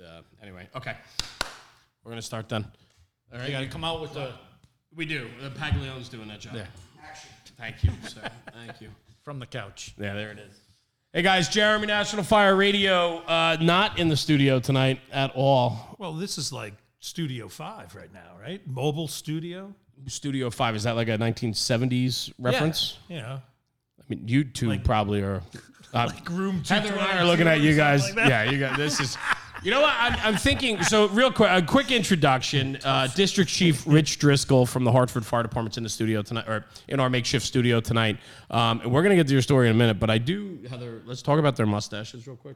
uh, anyway, okay, we're gonna start then. All right, You got to come out with the we do. Uh, Pagliano's doing that job. Yeah. Thank you, sir. Thank you. from the couch. Yeah, there it is. Hey guys, Jeremy National Fire Radio, uh, not in the studio tonight at all. Well, this is like Studio Five right now, right? Mobile studio. Studio Five is that like a 1970s reference? Yeah. I mean, you two probably are. Uh, Room Heather and I are looking at you guys. yeah, you guys. This is. You know what? I'm, I'm thinking. So, real quick, a quick introduction. Uh, District Chief Rich Driscoll from the Hartford Fire Department's in the studio tonight, or in our makeshift studio tonight. Um, and we're gonna get to your story in a minute, but I do, Heather. Let's talk about their mustaches real quick.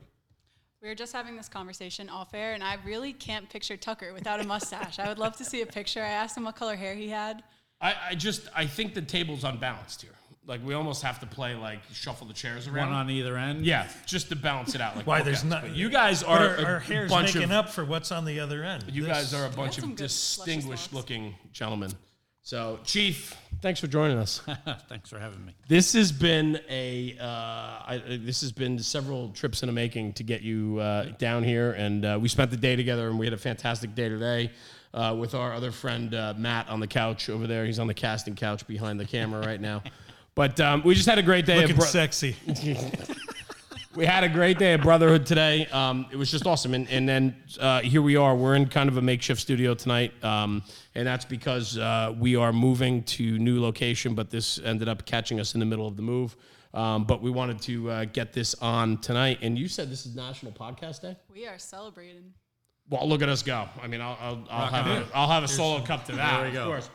We were just having this conversation off air, and I really can't picture Tucker without a mustache. I would love to see a picture. I asked him what color hair he had. I, I just, I think the table's unbalanced here. Like we almost have to play like shuffle the chairs around. One on either end. yeah, just to balance it out. Like Why there's bookends. not? You guys are our, a our hair's bunch making of up for what's on the other end. You guys are a bunch of distinguished looking gentlemen. So, Chief, thanks for joining us. Thanks for having me. this has been a uh, I, this has been several trips in the making to get you uh, down here, and uh, we spent the day together, and we had a fantastic day today. Uh, with our other friend uh, Matt on the couch over there, he's on the casting couch behind the camera right now. But um, we just had a great day. looking of bro- sexy. we had a great day of brotherhood today. Um, it was just awesome, and and then uh, here we are. We're in kind of a makeshift studio tonight, um, and that's because uh, we are moving to new location. But this ended up catching us in the middle of the move. Um, but we wanted to uh, get this on tonight, and you said this is National Podcast Day. We are celebrating. Well, look at us go. I mean, I'll I'll, I'll have a, I'll have a solo cup to that. There we Of go. course.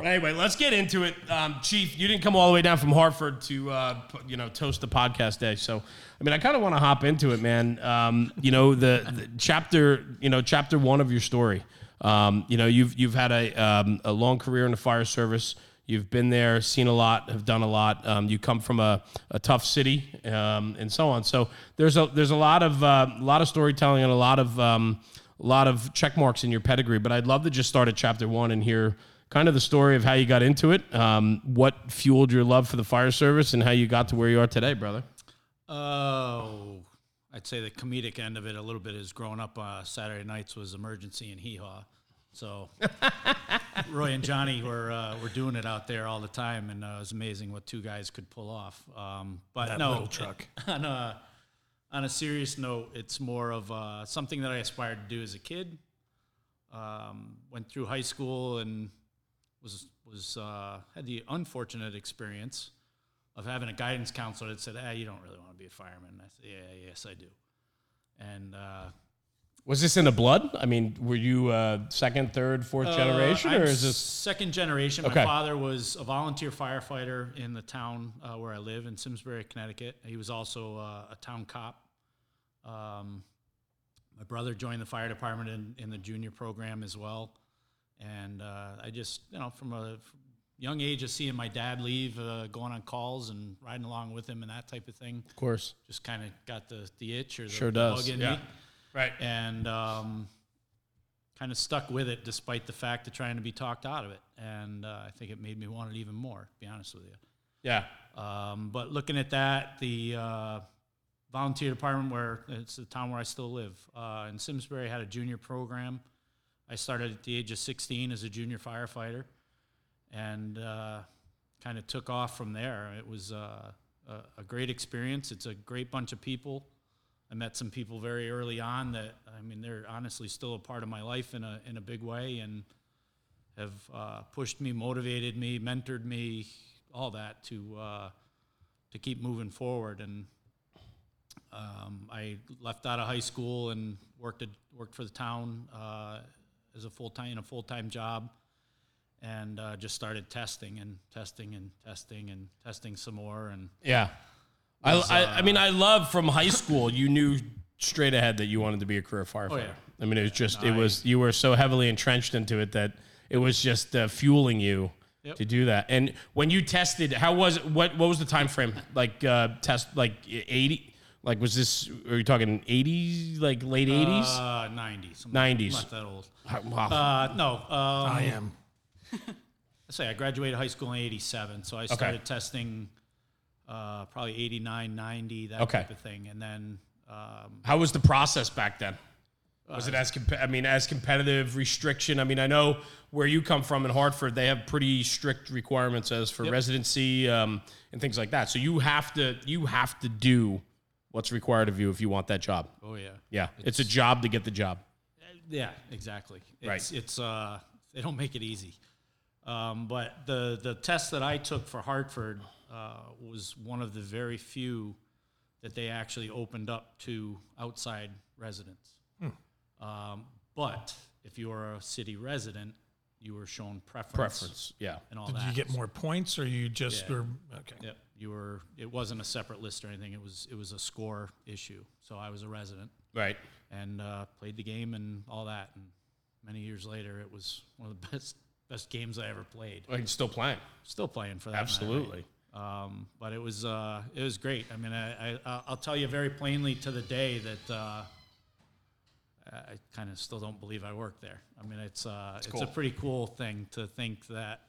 Anyway, let's get into it. Um, Chief, you didn't come all the way down from Hartford to uh, you know toast the podcast day. So, I mean, I kind of want to hop into it, man. Um, you know, the, the chapter, you know, chapter one of your story. Um, you know, you've you've had a um, a long career in the fire service. You've been there, seen a lot, have done a lot. Um, you come from a, a tough city, um, and so on. So there's a there's a lot of uh, a lot of storytelling and a lot of a lot of check marks in your pedigree. But I'd love to just start at chapter one and hear kind of the story of how you got into it, um, what fueled your love for the fire service, and how you got to where you are today, brother. Oh, I'd say the comedic end of it a little bit is growing up uh, Saturday nights was emergency and hee haw. So Roy and Johnny were uh, were doing it out there all the time, and uh, it was amazing what two guys could pull off. Um, but That no, little truck. on a on a serious note, it's more of uh, something that I aspired to do as a kid. Um, went through high school and was was uh, had the unfortunate experience of having a guidance counselor that said, "Ah, you don't really want to be a fireman." I said, "Yeah, yes, I do." And uh, Was this in the blood? I mean, were you uh, second, third, fourth generation, uh, or I'm is this? second generation? Okay. My father was a volunteer firefighter in the town uh, where I live in Simsbury, Connecticut. He was also uh, a town cop. Um, my brother joined the fire department in, in the junior program as well, and uh, I just, you know, from a young age of seeing my dad leave, uh, going on calls and riding along with him and that type of thing, Of course, just kind of got the the itch or the, Sure does, bug in yeah. me right. and um, kind of stuck with it despite the fact of trying to be talked out of it. And uh, I think it made me want it even more, to be honest with you. Yeah, Um, but looking at that, the uh, volunteer department, where it's the town where I still live, uh, in Simsbury, had a junior program. I started at the age of 16 as a junior firefighter and uh, kind of took off from there. It was uh, a, a great experience. It's a great bunch of people. I met some people very early on that, I mean, they're honestly still a part of my life in a, in a big way and have uh, pushed me, motivated me, mentored me, all that to, uh, to keep moving forward. And um, I left out of high school and worked, at, worked for the town uh, as a full-time, in a full-time job and uh, just started testing and testing and testing and testing some more. And yeah. I, I, I mean, I love from high school. You knew straight ahead that you wanted to be a career firefighter. Oh, yeah. I mean, it was just it was you were so heavily entrenched into it that it was just uh, fueling you Yep. to do that. And when you tested, how was it? What what was the time frame? Like uh, test like eighty? Like was this? Are you talking eighties? Like late eighties? uh, 90s. 90s. not that old. wow. Uh, no. Um, I am. Let's say I graduated high school in 87, so I started testing uh, probably 89, 90, that Okay. type of thing. And then Um, How was the process back then? Was it as comp- I mean as competitive restriction? I mean I know where you come from in Hartford, they have pretty strict requirements as for residency um, and things like that. So you have to you have to do what's required of you if you want that job. oh yeah, Yeah, it's, a job to get the job. yeah, exactly. It's, Right. It's uh, they don't make it easy. Um, but the the test that I took for Hartford uh, was one of the very few that they actually opened up to outside residents. Hmm. Um, but if you are a city resident, you were shown preference. Preference, yeah. And all that. Did that. you get more points, or you just Yeah. were okay? Yep, you were. It wasn't a separate list or anything. It was it was a score issue. So I was a resident Right. and uh, played the game and all that. And many years later, it was one of the best best games I ever played. Well, you're still playing. Still playing for that. matter. Absolutely. Um, but it was uh, it was great. I mean, I, I I'll tell you very plainly to the day that uh, I kind of still don't believe I worked there. I mean, it's uh, it's, cool. a pretty cool thing to think that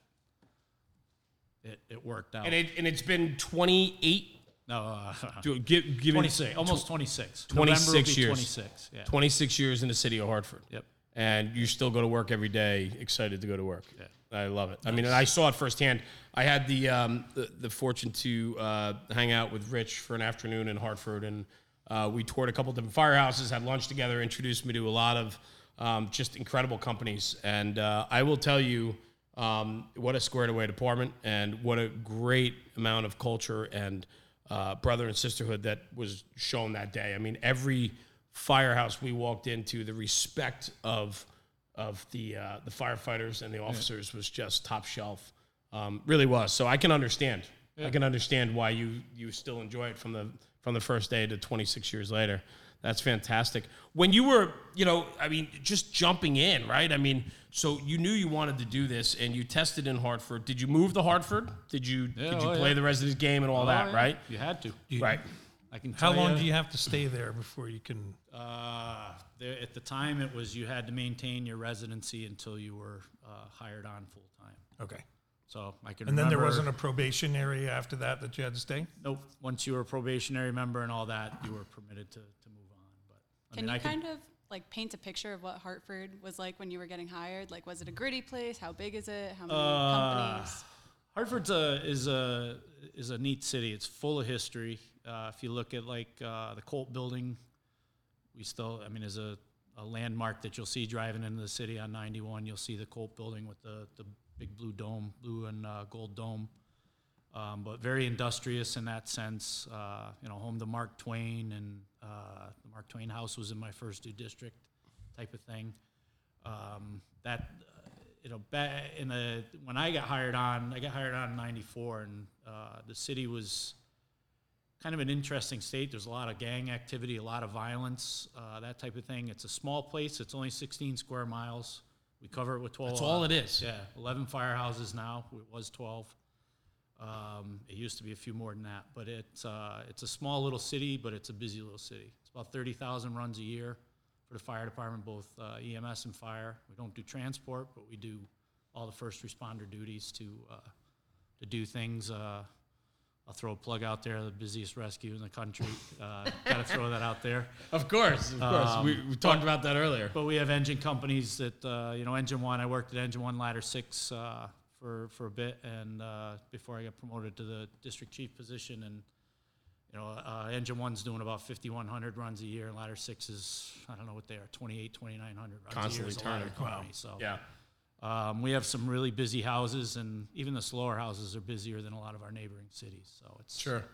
it, it worked out. And it and it's been 28 no, uh, give, given 26, almost 26. 26 November will be years. 26. Yeah. 26 years in the city of Hartford. Yep. and you still go to work every day, excited to go to work. Yeah. I love it. I mean, and I saw it firsthand. I had the um, the, the fortune to uh, hang out with Rich for an afternoon in Hartford, and uh, we toured a couple different firehouses, had lunch together, introduced me to a lot of um, just incredible companies. And uh, I will tell you, um, what a squared away department, and what a great amount of culture and uh, brother and sisterhood that was shown that day. I mean, every firehouse we walked into, the respect of of the uh, the firefighters and the officers was just top shelf. Um, really was. So I can understand. I can understand why you you still enjoy it from the from the first day to 26 years later. That's fantastic. When you were, you know, I mean, just jumping in, right? I mean, so you knew you wanted to do this, and you tested in Hartford. Did you move to Hartford? Did you Yeah, did you oh, play yeah. the rest of this game and all that, Oh, yeah. right? You had to. Right. I can How long you, do you have to stay there before you can? Uh, there, at the time, it was you had to maintain your residency until you were uh, hired on full time. Okay. So I can And then there wasn't a probationary after that that you had to stay. Nope. Once you were a probationary member and all that, you were permitted to, to move on. But I Can mean, you I could, kind of like paint a picture of what Hartford was like when you were getting hired? Like, was it a gritty place? How big is it? How many Uh, companies? Hartford's a is a is a neat city. It's full of history. Uh, if you look at like uh, the Colt Building, we still, I mean, is a, a landmark that you'll see driving into the city on 91. You'll see the Colt Building with the the big blue dome, blue and uh, gold dome. Um, but very industrious in that sense. Uh, you know, home to Mark Twain, and uh, the Mark Twain House was in my first due district, type of thing. Um, that uh, you know, ba- in the when I got hired on, I got hired on in '94, and uh, the city was kind of an interesting state. There's a lot of gang activity, a lot of violence, uh, that type of thing. It's a small place. It's only 16 square miles. We cover it with 12. That's all it is. Yeah, 11 firehouses now. It was 12. Um, it used to be a few more than that, but it's uh, it's a small little city, but it's a busy little city. It's about 30,000 runs a year for the fire department, both uh, EMS and fire. We don't do transport, but we do all the first responder duties to uh, to do things. Uh, I'll throw a plug out there: the busiest rescue in the country. Uh, Got to throw that out there. Of course, of course. Um, we, we talked about that earlier. But we have engine companies that, uh, you know, Engine One, I worked at Engine One Ladder Six uh, for, for a bit and uh, before I got promoted to the district chief position. And, you know, uh, Engine One's doing about 5,100 runs a year and Ladder Six is, I don't know what they are, 28, 2,900 runs Constantly a year. as a ladder turning. company. So Yeah. um, we have some really busy houses and even the slower houses are busier than a lot of our neighboring cities. So it's, Sure.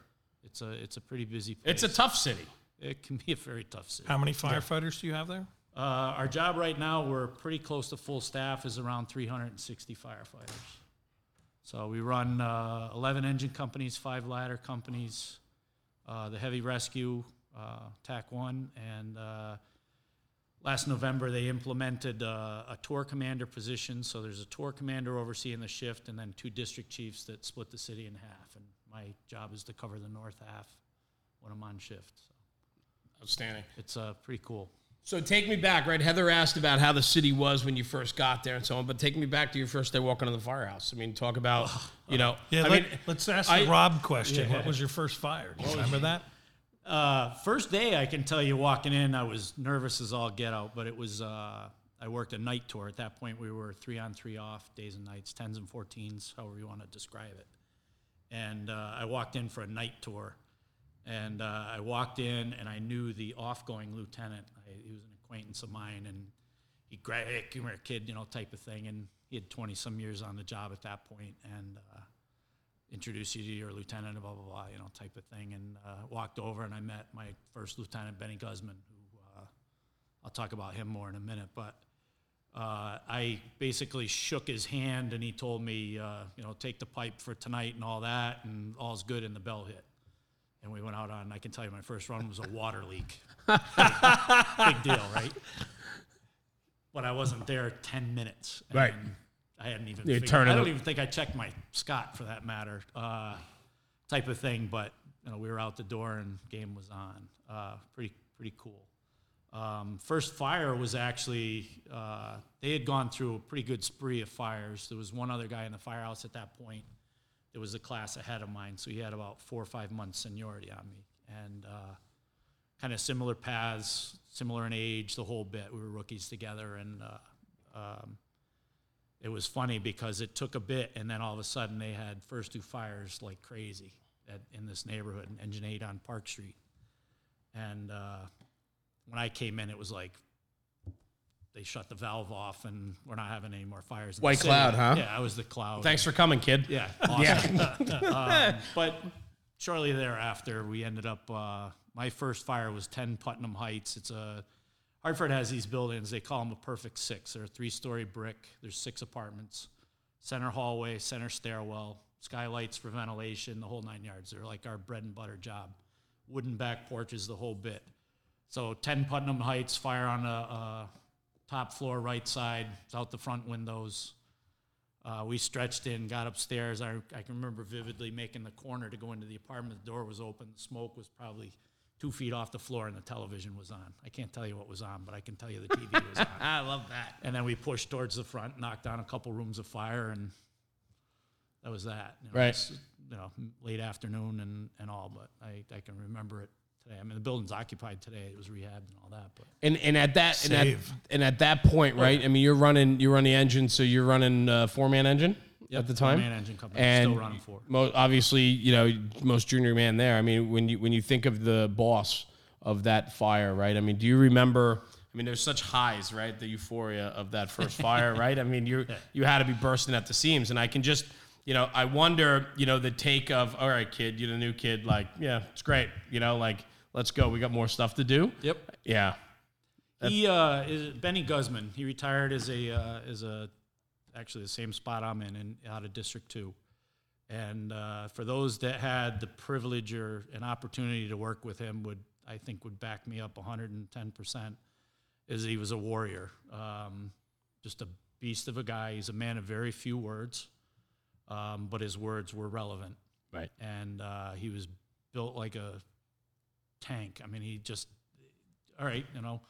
it's a, it's a pretty busy place. It's a tough city. it can be a very tough city. How many firefighters do you have there? Uh, our job right now, we're pretty close to full staff, is around 360 firefighters. So we run uh, 11 engine companies, five ladder companies, uh, the heavy rescue, uh, TAC 1, and uh, last November they implemented uh, a tour commander position. So there's a tour commander overseeing the shift, and then two district chiefs that split the city in half. And my job is to cover the north half when I'm on shift. So Outstanding. it's uh, pretty cool. So take me back, right? Heather asked about how the city was when you first got there and so on, but take me back to your first day walking into the firehouse. I mean, talk about, you know, Yeah, I let, mean, us ask I- the Rob question. What was your first fire? Do you remember that? Uh, first day, I can tell you, walking in, I was nervous as all get out. But it was uh, I worked a night tour. At that point, we were three on, three off, days and nights, tens and fourteens, however you want to describe it. And uh, I walked in for a night tour, and uh, I walked in, and I knew the off-going lieutenant. He was an acquaintance of mine, and he grabbed, hey, kid, you know, type of thing. And he had twenty some years on the job at that point, and. Uh, introduce you to your lieutenant, and blah blah blah, you know, type of thing. And uh, walked over and I met my first lieutenant, Benny Guzman, who uh, I'll talk about him more in a minute. But uh, I basically shook his hand and he told me, uh, you know, take the pipe for tonight and all that, and all's good. And the bell hit, and we went out on. I can tell you, my first run was a water leak. Big deal, right? But I wasn't there ten minutes. Right. I hadn't even. Figured- I don't even think I checked my Scott for that matter, uh, type of thing. But you know, we were out the door and game was on. Uh, pretty pretty cool. Um, first fire was actually uh, they had gone through a pretty good spree of fires. There was one other guy in the firehouse at that point. It was a class ahead of mine, so he had about four or five months seniority on me, and uh, kind of similar paths, similar in age, the whole bit. We were rookies together, and uh, um, it was funny because it took a bit, and then all of a sudden they had first two fires like crazy at, in this neighborhood, in Engine 8 on Park Street. And uh, when I came in, it was like they shut the valve off, and we're not having any more fires. in the White city. cloud, huh? Yeah, I was the cloud. Thanks for coming, kid. Yeah, awesome. um, but shortly thereafter, we ended up. Uh, my first fire was 10 Putnam Heights. It's a Hartford has these buildings. They call them a perfect six. They're a three-story brick. There's six apartments, center hallway, center stairwell, skylights for ventilation, the whole nine yards. They're like our bread and butter job. Wooden back porches, the whole bit. So 10 Putnam Heights, fire on a, uh, top floor, right side. It's out the front windows. Uh, we stretched in, got upstairs. I, I can remember vividly making the corner to go into the apartment. The door was open. The smoke was probably two feet off the floor, and the television was on. I can't tell you what was on, but I can tell you the TV was on. I love that. And then we pushed towards the front, knocked down a couple rooms of fire, and that was that. You know, Right. it's, you know, late afternoon and, and all, but I, I can remember it today. I mean, the building's occupied today. It was rehabbed and all that, but And and at that and at, Save. and at that point, right? I mean, you're running you run the engine, so you're running uh, four man engine at the time. Four man engine company and still running four. Mo- obviously, you know, most junior man there. I mean, when you when you think of the boss of that fire, right? I mean, do you remember? I mean, there's such highs, right? The euphoria of that first fire, right? I mean, you you had to be bursting at the seams, and I can just, you know, I wonder, you know, the take of, all right, kid, you're the new kid, like, yeah, it's great, you know, like, let's go, we got more stuff to do. Yep. Yeah, He uh, is Benny Guzman. He retired as a uh, as a actually the same spot I'm in, in out of District Two. And uh, for those that had the privilege or an opportunity to work with him, would I think would back me up 110 percent. Is he was a warrior, um, just a beast of a guy. He's a man of very few words, um, but his words were relevant right. and uh, he was built like a tank. I mean, he just, all right, you know,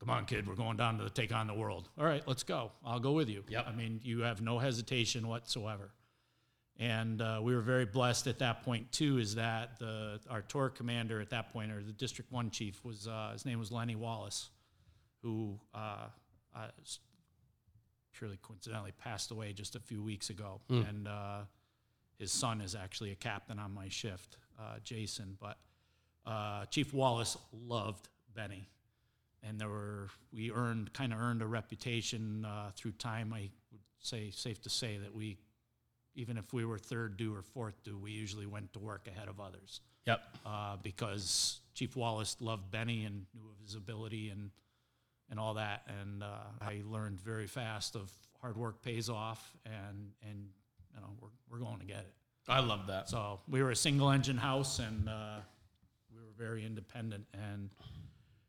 come on, kid, we're going down to take on the world. All right, let's go. I'll go with you. Yep. I mean, you have no hesitation whatsoever. And uh, we were very blessed at that point too. Is that the our tour commander at that point, or the District One chief, was uh, his name was Lenny Wallace, who uh, uh, purely coincidentally passed away just a few weeks ago, and uh, his son is actually a captain on my shift, uh, Jason. But uh, Chief Wallace loved Benny, and there were we earned kind of earned a reputation uh, through time. I would say safe to say that we, even if we were third due or fourth due, we usually went to work ahead of others Yep. uh, because Chief Wallace loved Benny and knew of his ability and and all that. And uh, I learned very fast of hard work pays off, and and you know we're we're going to get it. I love that. So we were a single engine house, and uh, were very independent. And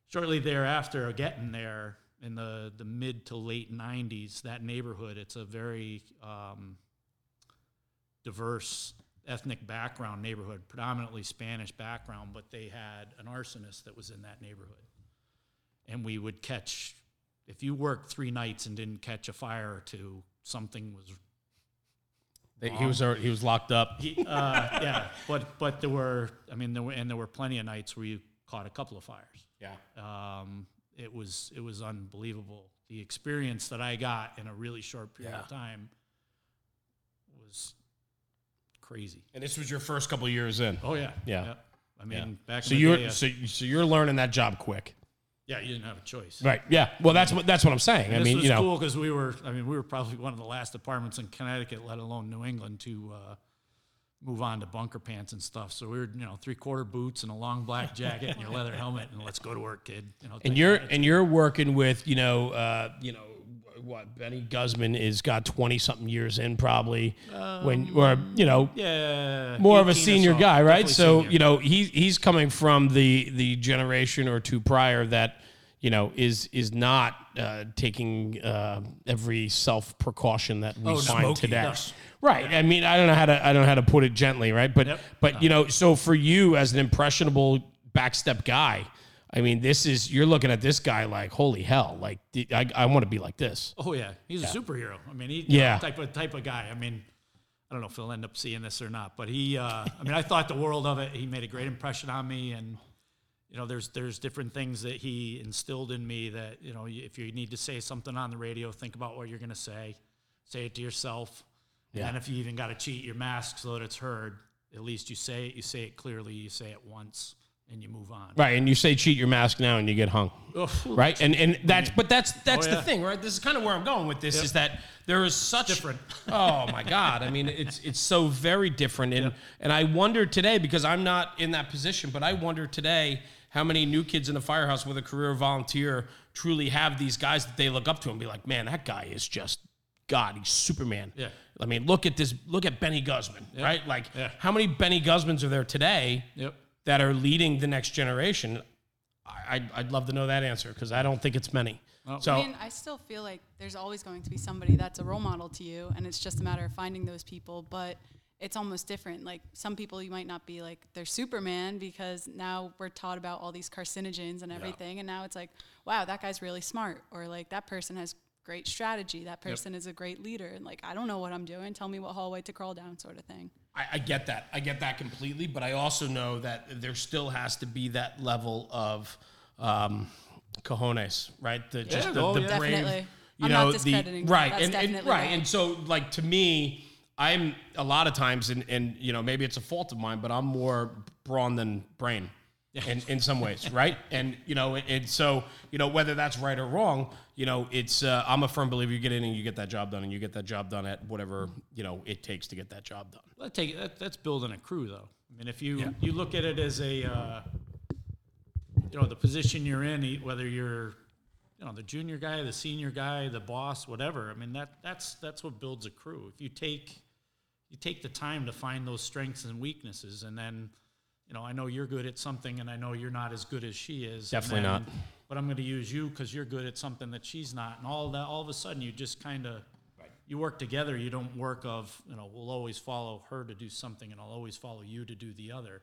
shortly thereafter, getting there in the the mid to late '90s, that neighborhood it's a very um, diverse ethnic background neighborhood, predominantly Spanish background, but they had an arsonist that was in that neighborhood. And we would catch, if you worked three nights and didn't catch a fire or two, something was That He was already, he was locked up. He, uh, yeah, but but there were, I mean, there were, and there were plenty of nights where you caught a couple of fires. Yeah. Um, it was it was unbelievable. The experience that I got in a really short period of time was crazy. And this was your first couple years in. Oh yeah, Yeah. I mean, back So you're day, so, so you're learning that job quick. Yeah, you didn't have a choice. Right. Yeah. Well, that's what that's what I'm saying. I this mean, you know, cool because we were, I mean, we were probably one of the last departments in Connecticut, let alone New England, to uh, move on to bunker pants and stuff. So we were, you know, three quarter boots and a long black jacket and your leather helmet, and let's go to work, kid. You know, and you're and you're working with you know uh, you know what Benny Guzman is got twenty something years in probably when or you know yeah, more of a senior so, guy, right? So senior. you know he's he's coming from the the generation or two prior that you know is is not uh, taking uh, every self precaution that we Oh, find today. yes. Right. I mean, I don't know how to I don't know how to put it gently, right? But Yep. but you know, so for you as an impressionable backstep guy, I mean, this is you're looking at this guy like, holy hell, like I, I want to be like this. Oh yeah, he's a superhero. I mean, he Yeah. know, type of type of guy. I mean, I don't know if he'll end up seeing this or not, but he. Uh, I mean, I thought the world of it. He made a great impression on me, and you know, there's there's different things that he instilled in me that you know, if you need to say something on the radio, think about what you're going to say, say it to yourself, Yeah. and if you even got to cheat your mask so that it's heard, at least you say it. You say it clearly. You say it once, and you move on. Right. And you say cheat your mask now and you get hung. Oof. Right. And and that's but that's oh, that's Oh, the thing, right? This is kind of where I'm going with this is that there is such Different. oh my God. I mean, it's it's so very different. And and I wonder today, because I'm not in that position, but I wonder today how many new kids in the firehouse with a career volunteer truly have these guys that they look up to and be like, man, that guy is just God, he's Superman. Yeah. I mean, look at this, look at Benny Guzman, right? Like Yeah. how many Benny Guzmans are there today Yep. That are leading the next generation? I, I'd, I'd love to know that answer because I don't think it's many. Well- so I mean, I still feel like there's always going to be somebody that's a role model to you, and it's just a matter of finding those people. But it's almost different. Like some people, you might not be like they're Superman because now we're taught about all these carcinogens and everything, and now it's like, wow, that guy's really smart, or like that person has great strategy. That person is a great leader, and like I don't know what I'm doing. Tell me what hallway to crawl down, sort of thing. I, I get that. I get that completely. But I also know that there still has to be that level of um, cojones, right? The just the, oh, the yeah. brave, Definitely. you I'm know, not the discrediting that. right That's and, and definitely right. that. And so, like to me, I'm a lot of times, and and you know, maybe it's a fault of mine, but I'm more brawn than brain. In, in some ways, right? And you know, and so you know whether that's right or wrong, you know, it's uh, I'm a firm believer you get in and you get that job done, and you get that job done at whatever you know it takes to get that job done. That take that, that's building a crew though. I mean, if you you look at it as a uh, you know the position you're in, whether you're you know the junior guy, the senior guy, the boss, whatever. I mean that that's that's what builds a crew. If you take you take the time to find those strengths and weaknesses, and then you know I know you're good at something, and I know you're not as good as she is. Definitely then- not. But I'm going to use you because you're good at something that she's not, and all that. All of a sudden, you just kind of you work together. You don't work of you know we'll always follow her to do something, and I'll always follow you to do the other.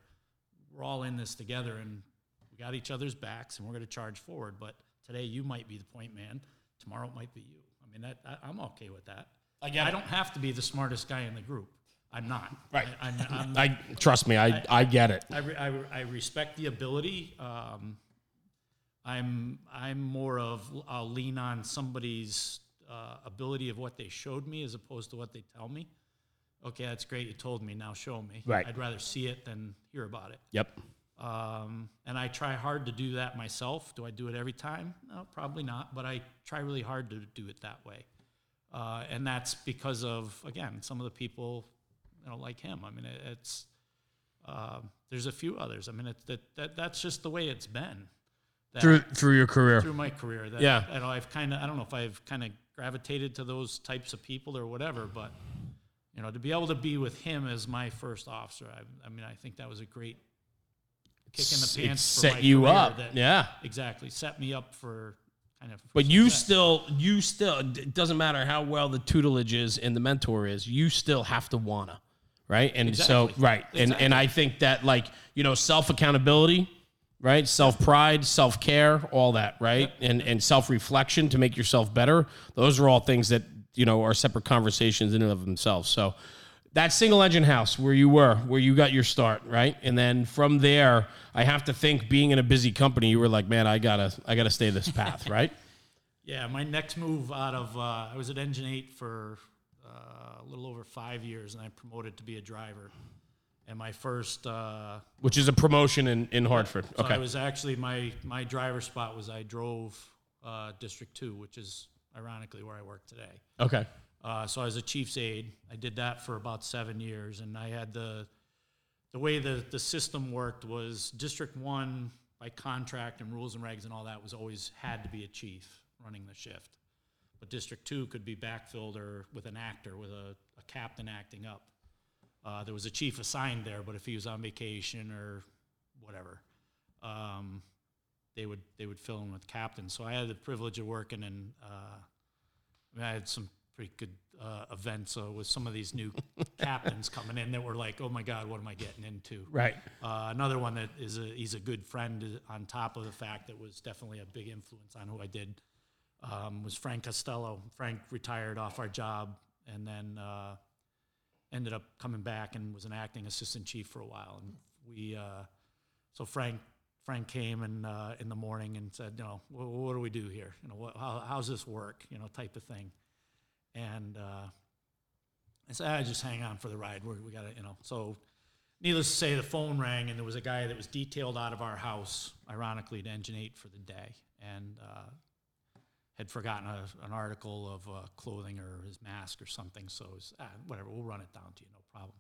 We're all in this together, and we got each other's backs, and we're going to charge forward. But today you might be the point man. Tomorrow it might be you. I mean that I, I'm okay with that. I get I don't have to be the smartest guy in the group. I'm not. Right. I, I'm, I'm, I trust me, I, I get it. I, re- I, I respect the ability. Um, I'm I'm more of I'll lean on somebody's uh, ability of what they showed me as opposed to what they tell me. Okay, that's great. You told me. Now show me. Right. I'd rather see it than hear about it. Yep. Um, and I try hard to do that myself. Do I do it every time? No, probably not. But I try really hard to do it that way. Uh, and that's because of again some of the people, you know, like him. I mean, it, it's uh, there's a few others. I mean, it, that, that that's just the way it's been. That- Through through your career. through my career. That, Yeah. you know, I've kind of I don't know if I've kind of gravitated to those types of people or whatever, but you know, to be able to be with him as my first officer, I, I mean, I think that was a great kick in the pants. for set you up. that- Yeah. exactly. Set me up for kind of. But you success. still, you still, it doesn't matter how well the tutelage is and the mentor is, you still have to wanna, right? And so, Exactly. right. And, and I think that like, you know, self accountability, right? Self pride, self care, all that, right? And, and self reflection to make yourself better. Those are all things that, you know, are separate conversations in and of themselves. So, that single engine house where you were, where you got your start, right? And then from there, I have to think being in a busy company, you were like, man, I gotta, I gotta stay this path, right? Yeah, my next move out of uh, I was at Engine Eight for uh, little over five years, and I promoted to be a driver. And my first, uh, Which is a promotion in, in Hartford. so Okay. I was actually my my driver spot was I drove uh, District Two, which is ironically where I work today. okay. Uh, so I was a chief's aide. I did that for about seven years, and I had the the way the the system worked was District One by contract and rules and regs and all that was always had to be a chief running the shift, but District Two could be backfilled or with an actor with a, a captain acting up. Uh, there was a chief assigned there, but if he was on vacation or whatever, um, they would they would fill in with captain. So I had the privilege of working in. Uh, I, mean, I had some pretty good uh, events uh, with some of these new captains coming in that were like, "Oh my God, what am I getting into?" Right. Uh, another one that is a he's a good friend uh, on top of the fact that was definitely a big influence on who I did um, was Frank Costello. Frank retired off our job and then uh, ended up coming back and was an acting assistant chief for a while. And we uh, so Frank Frank came and uh, in the morning and said, you know, what, what do we do here? You know, what, how, how's this work? You know, type of thing. And uh, I said, I just hang on for the ride. We're, we got to, you know. So, needless to say, the phone rang, and there was a guy that was detailed out of our house, ironically, to Engine 8 for the day, and uh, had forgotten a, an article of uh, clothing or his mask or something. So, was, ah, whatever, we'll run it down to you, no problem.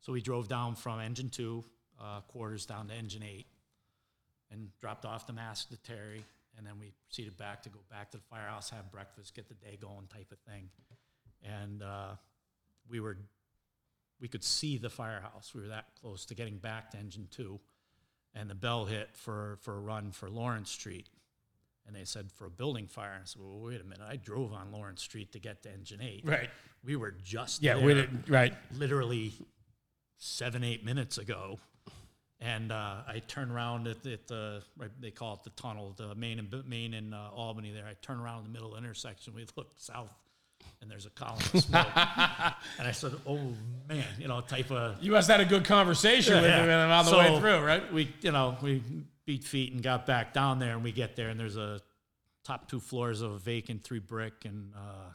So, we drove down from Engine 2 uh, quarters down to Engine 8 and dropped off the mask to Terry. And then we proceeded back to go back to the firehouse, have breakfast, get the day going, type of thing. And uh, we were, we could see the firehouse. We were that close to getting back to engine two, and the bell hit for for a run for Lawrence Street. And they said for a building fire. And I said, well, wait a minute. I drove on Lawrence Street to get to engine eight. Right. We were just Yeah. there We did, right. literally seven, eight minutes ago. And uh, I turn around at, at the, right, they call it the tunnel, the main and Main and uh, Albany there. I turn around in the middle intersection. We look south, and there's a column of smoke. and I said, "Oh man, you know, type of You must have had a good conversation with yeah. him on the So, way through, right? We, you know, we beat feet and got back down there, and we get there, and there's a top two floors of a vacant three brick and uh,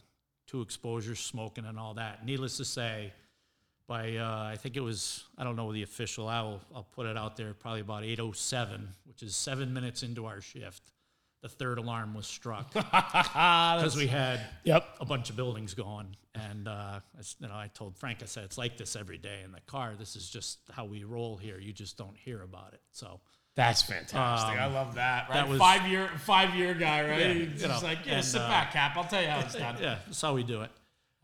two exposures, smoking and all that. Needless to say, by uh, I think it was I don't know the official. I'll I'll put it out there. Probably about 8:07, which is seven minutes into our shift. The third alarm was struck because we had Yep. a bunch of buildings going. And uh, I you know, I told Frank, I said, it's like this every day in the car. This is just how we roll here. You just don't hear about it. So That's fantastic. Um, I love that. Right? that was- five year, five year guy, right? Yeah, He's you just know, like, yeah, and, sit uh, back, Cap. I'll tell you how it's done. yeah, that's how we do it.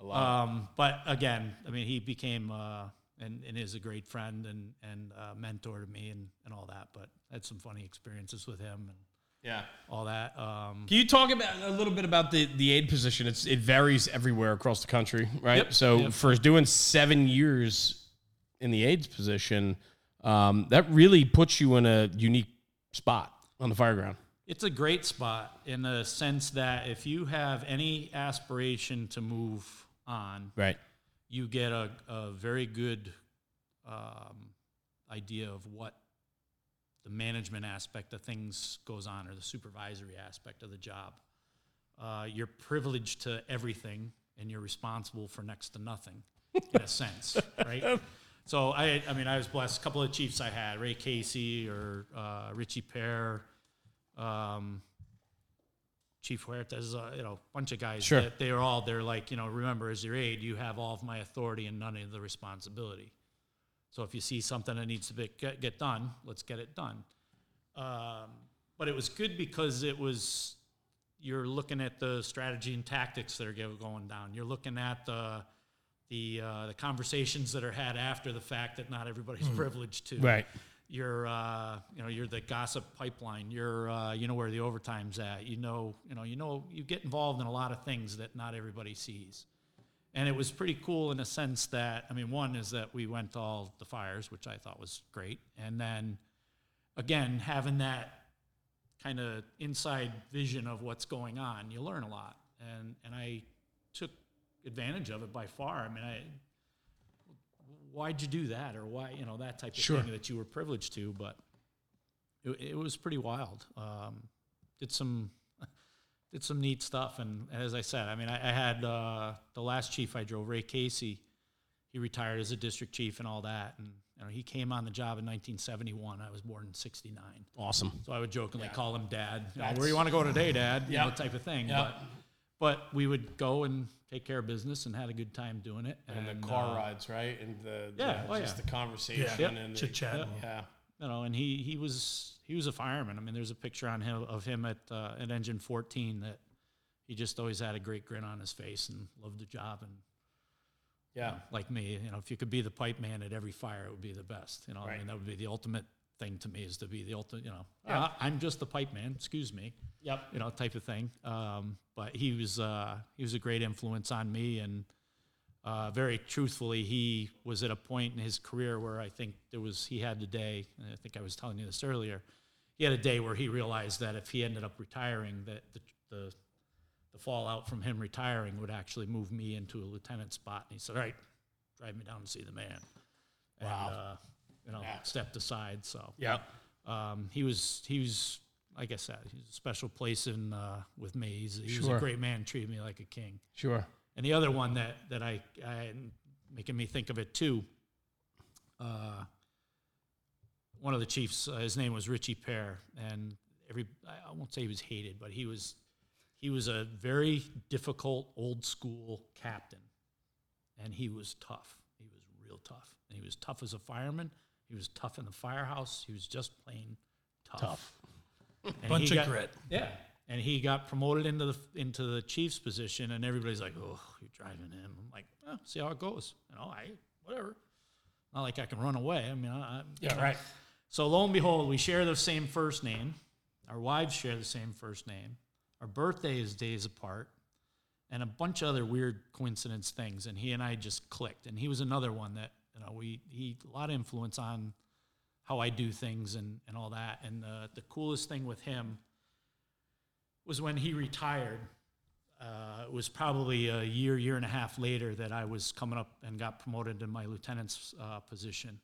I Um, but again, I mean, he became uh, and, and is a great friend and and uh, mentor to me and, and all that. But I had some funny experiences with him and Yeah. all that. Um, Can you talk about a little bit about the the aide position? It's it varies everywhere across the country, right? Yep, So yep. for doing seven years in the aide's position, um, that really puts you in a unique spot on the fire ground. It's a great spot in the sense that if you have any aspiration to move on, Right. you get a, a very good um, idea of what the management aspect of things goes on or the supervisory aspect of the job. Uh, you're privileged to everything and you're responsible for next to nothing in a sense, right? So I, I mean, I was blessed. A couple of chiefs I had, Ray Casey or uh, Richie Pear, um, Chief Huertas, uh, you know, a bunch of guys. Sure. That they are all, they're like, you know, remember, as your aide, you have all of my authority and none of the responsibility. So if you see something that needs to be, get, get done, let's get it done. Um, but it was good because it was, you're looking at the strategy and tactics that are going down. You're looking at the, the, uh, the conversations that are had after the fact that not everybody's privileged to. Right. you're uh, you know you're the gossip pipeline. You're uh, you know where the overtime's at. You know you know you know you get involved in a lot of things that not everybody sees. And it was pretty cool in a sense that i mean one is that we went to all the fires which i thought was great. And then again having that kind of inside vision of what's going on you learn a lot. And and i took advantage of it by far. I mean i why'd you do that or why you know that type of Sure. thing that you were privileged to but it, it was pretty wild. Um, did some did some neat stuff. And as i said i mean i, I had uh, the last chief i drove ray casey he retired as a district chief and all that. And you know, he came on the job in 1971 i was born in 69 Awesome. so i would jokingly call him dad. You know, That's- where you want to go today dad? You know, type of thing Yep. but but we would go and take care of business and had a good time doing it And the car uh, rides, right? And the Yeah, oh, just yeah. the conversation Yeah. and the- Chit chat. Yeah. you know, and he he was he was a fireman. I mean, there's a picture on him of him at uh, at Engine 14 that he just always had a great grin on his face and loved the job. And Yeah. like me, you know, if you could be the pipe man at every fire, it would be the best. You know, I mean, that would be the ultimate thing to me is to be the ultimate. You know, Yeah. "Uh, I'm just the pipe man. Excuse me. Yep. You know, type of thing. Um, but he was uh, he was a great influence on me and. Uh, very truthfully, he was at a point in his career where I think there was he had a day. And I think I was telling you this earlier. He had a day where he realized that if he ended up retiring, that the the, the fallout from him retiring would actually move me into a lieutenant spot. And he said, "All right, drive me down and see the man." And, Wow. Uh, you know, Yeah. stepped aside. So Yep. um, he was he was like I said, he's a special place in uh, with me. He's, he was Sure. a great man, treated me like a king. Sure. And the other one that that I, I making me think of it too. Uh, one of the chiefs, uh, his name was Richie Pear, and every I I won't say he was hated, but he was he was a very difficult old school captain, and he was tough. He was real tough, and he was tough as a fireman. He was tough in the firehouse. He was just plain tough. Tough. And Bunch he of got- grit. Yeah, and he got promoted into the into the chief's position, and everybody's like, "Oh, you're driving him." I'm like, oh, "See how it goes." You know, I whatever. Not like I can run away. I mean, I, I, Yeah. Right. so lo and behold, we share the same first name. Our wives share the same first name. Our birthday is days apart, and a bunch of other weird coincidence things. And he and I just clicked. And he was another one that you know we he a lot of influence on how I do things and and all that. And the the coolest thing with him was when he retired. Uh, it was probably a year, year and a half later that I was coming up and got promoted to my lieutenant's uh, position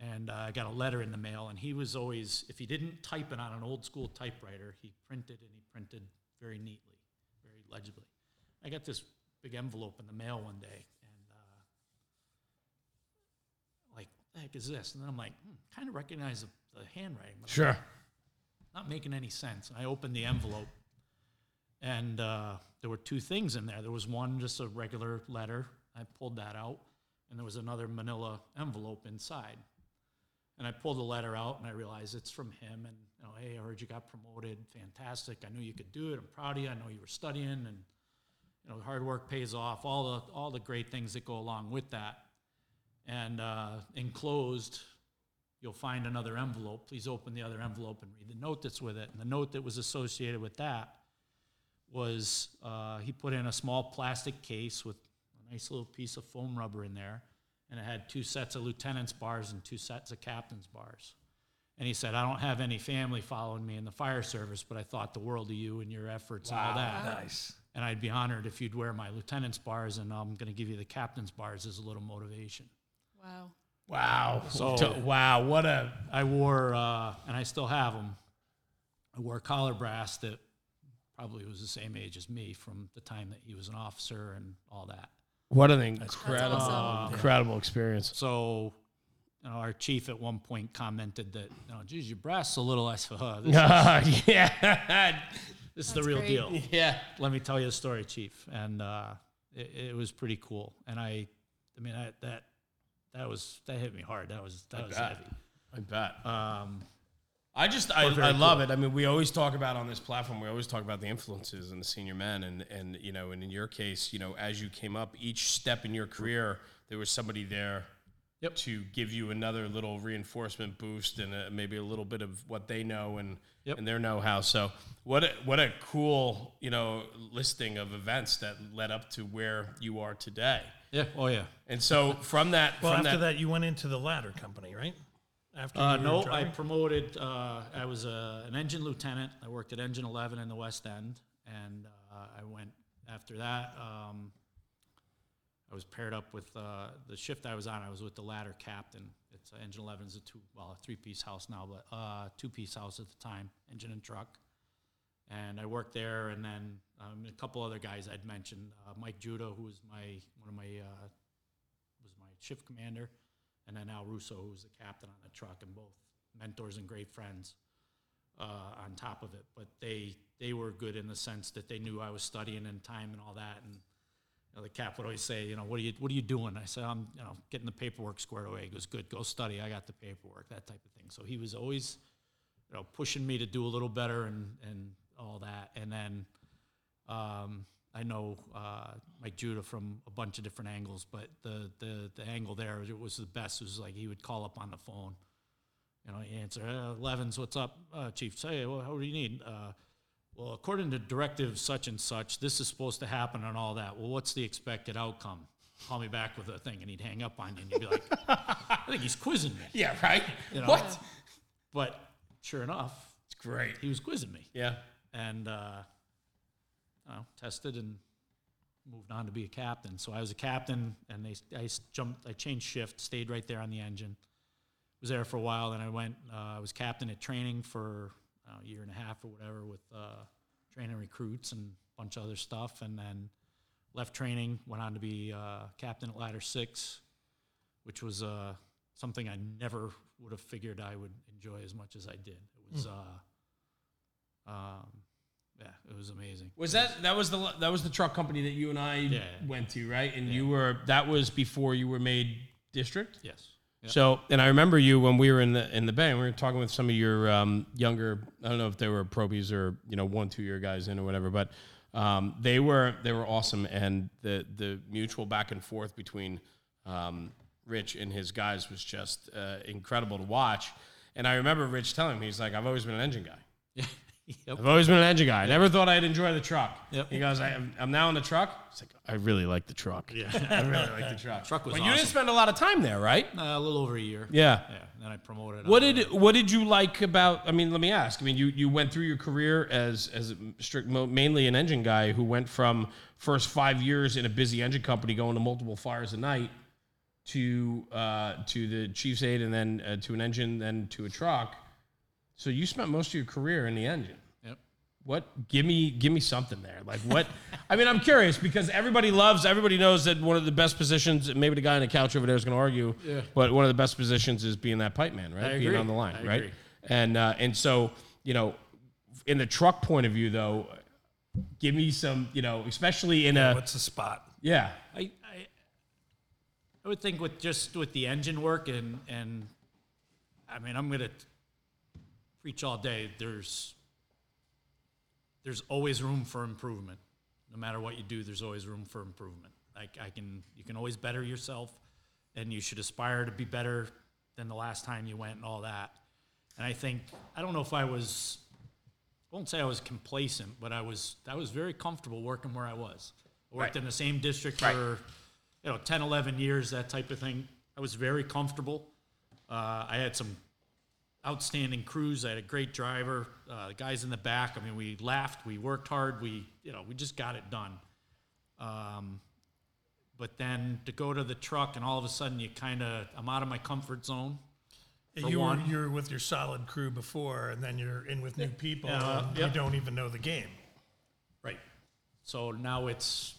and uh, I got a letter in the mail. And he was always, if he didn't type it on an old school typewriter, he printed and he printed very neatly, very legibly. I got this big envelope in the mail one day, and uh, like, what the heck is this? And then I'm like, hmm, kind of recognize the, the handwriting, but Sure. not making any sense. And I opened the envelope, and uh, there were two things in there. There was one, just a regular letter. I pulled that out, and there was another manila envelope inside. And I pulled the letter out, and I realized it's from him. And you know, hey, I heard you got promoted. Fantastic. I knew you could do it. I'm proud of you. I know you were studying, and you know, hard work pays off. All the all the great things that go along with that. And uh, enclosed, you'll find another envelope. Please open the other envelope and read the note that's with it. And the note that was associated with that was uh, he put in a small plastic case with a nice little piece of foam rubber in there, and it had two sets of lieutenant's bars and two sets of captain's bars. And he said, I don't have any family following me in the fire service, but I thought the world of you and your efforts and all that. Nice. And I'd be honored if you'd wear my lieutenant's bars, and I'm going to give you the captain's bars as a little motivation. Wow. Wow. So- So wow, what a I wore, uh, and I still have them. I wore collar brass that probably was the same age as me from the time that he was an officer and all that. what an incredible awesome. incredible experience. So, you know, our chief at one point commented that, you know, geez, your brass is a little. I said, oh, this, yeah. this is the real great. deal. yeah. Let me tell you a story, chief. And uh, it, it was pretty cool. And I, I mean, I, that that was that hit me hard. That was that was bet. heavy. I bet. Um, I just I, I love it. I mean, we always talk about on this platform. We always talk about the influences and the senior men, and and you know, and in your case, you know, as you came up, each step in your career, there was somebody there Yep. to give you another little reinforcement boost and uh maybe a little bit of what they know and Yep. and their know-how. So what a, what a cool you know listing of events that led up to where you are today. yeah. Oh yeah. And so from that, Well, from after that, you went into the ladder company, right? After Uh, you were no, I promoted. Uh, I was a, an engine lieutenant. I worked at Engine 11 in the West End, and uh, I went after that. Um, I was paired up with uh, the shift I was on. I was with the ladder captain. It's uh, engine 11 is a two, well, a three-piece house now, but uh, two-piece house at the time, engine and truck. And I worked there, and then um, a couple other guys I'd mentioned. Uh, Mike Judah, who was my one of my uh, was my shift commander, and then Al Russo, who was the captain on the truck, and both mentors and great friends uh, on top of it. But they they were good in the sense that they knew I was studying in time and all that. And know, the cap would always say, you know, what are you what are you doing? I said, I'm you know getting the paperwork squared away. He goes, good, go study. I got the paperwork, that type of thing. So he was always you know pushing me to do a little better and and all that. And then. Um, I know uh, Mike Judah from a bunch of different angles, but the, the, the angle there it was the best. It was like he would call up on the phone, you know, answer, uh, Levens, what's up, uh, Chief? Say, well, what do you need? Well, according to directive such and such, this is supposed to happen and all that. Well, what's the expected outcome? Call me back with a thing, and he'd hang up on you, and you'd be like, I think he's quizzing me. Yeah, right. You know? What? But sure enough, It's great. he was quizzing me Yeah. and uh, know, tested and moved on to be a captain. So I was a captain, and they I jumped, I changed shift, stayed right there on the engine. Was there for a while, then I went. Uh, I was captain at training for uh, a year and a half or whatever with uh, training recruits and a bunch of other stuff, and then left training, went on to be uh, captain at Ladder Six, which was uh, something I never would have figured I would enjoy as much as I did. It was. Uh, um, yeah, it was amazing. Was that that was the that was the truck company that you and I Yeah. went to, right? And you were that was before you were made district. Yes. So, and I remember you when we were in the in the bay, and we were talking with some of your um, younger. I don't know if they were probies or you know one two year guys in or whatever, but um, they were they were awesome, and the the mutual back and forth between um, Rich and his guys was just uh, incredible to watch. And I remember Rich telling me, he's like, "I've always been an engine guy." yep. I've always been an engine guy. I never thought I'd enjoy the truck. Yep. He goes, I, am I'm now in the truck. It's like, I really like the truck. Yeah. I really like the truck. Truck was but you didn't spend a lot of time there, right? Uh, a little over a year. Yeah. Yeah. Then I promoted. What did what did you like about? I mean, let me ask. I mean, you you went through your career as as a strict mo- mainly an engine guy who went from first five years in a busy engine company going to multiple fires a night to uh, to the chief's aide and then uh, to an engine then to a truck. So you spent most of your career in the engine. Yep. What? Give me, give me something there. Like what? I mean, I'm curious because everybody loves, everybody knows that one of the best positions. Maybe the guy on the couch over there is going to argue, Yeah. but one of the best positions is being that pipe man, right? I being on the line, I right? agree. And uh, and so you know, in the truck point of view, though, give me some, you know, especially in a What's the spot? yeah, I, I I would think with just with the engine work and and I mean I'm gonna preach all day. There's there's always room for improvement. No matter what you do, there's always room for improvement. Like I can you can always better yourself, and you should aspire to be better than the last time you went and all that. And I think I don't know if I was I won't say I was complacent, but I was I was very comfortable working where I was. I worked Right. in the same district Right. for you know 10, 11 years, that type of thing. I was very comfortable. Uh, I had some outstanding crews. I had a great driver. Uh, the guys in the back. I mean, we laughed, we worked hard, we you know we just got it done. Um, but then to go to the truck and all of a sudden you kind of I'm out of my comfort zone. For you one. were you were with your solid crew before, and then you're in with new people, Yeah, and yep. you don't even know the game. Right. So now it's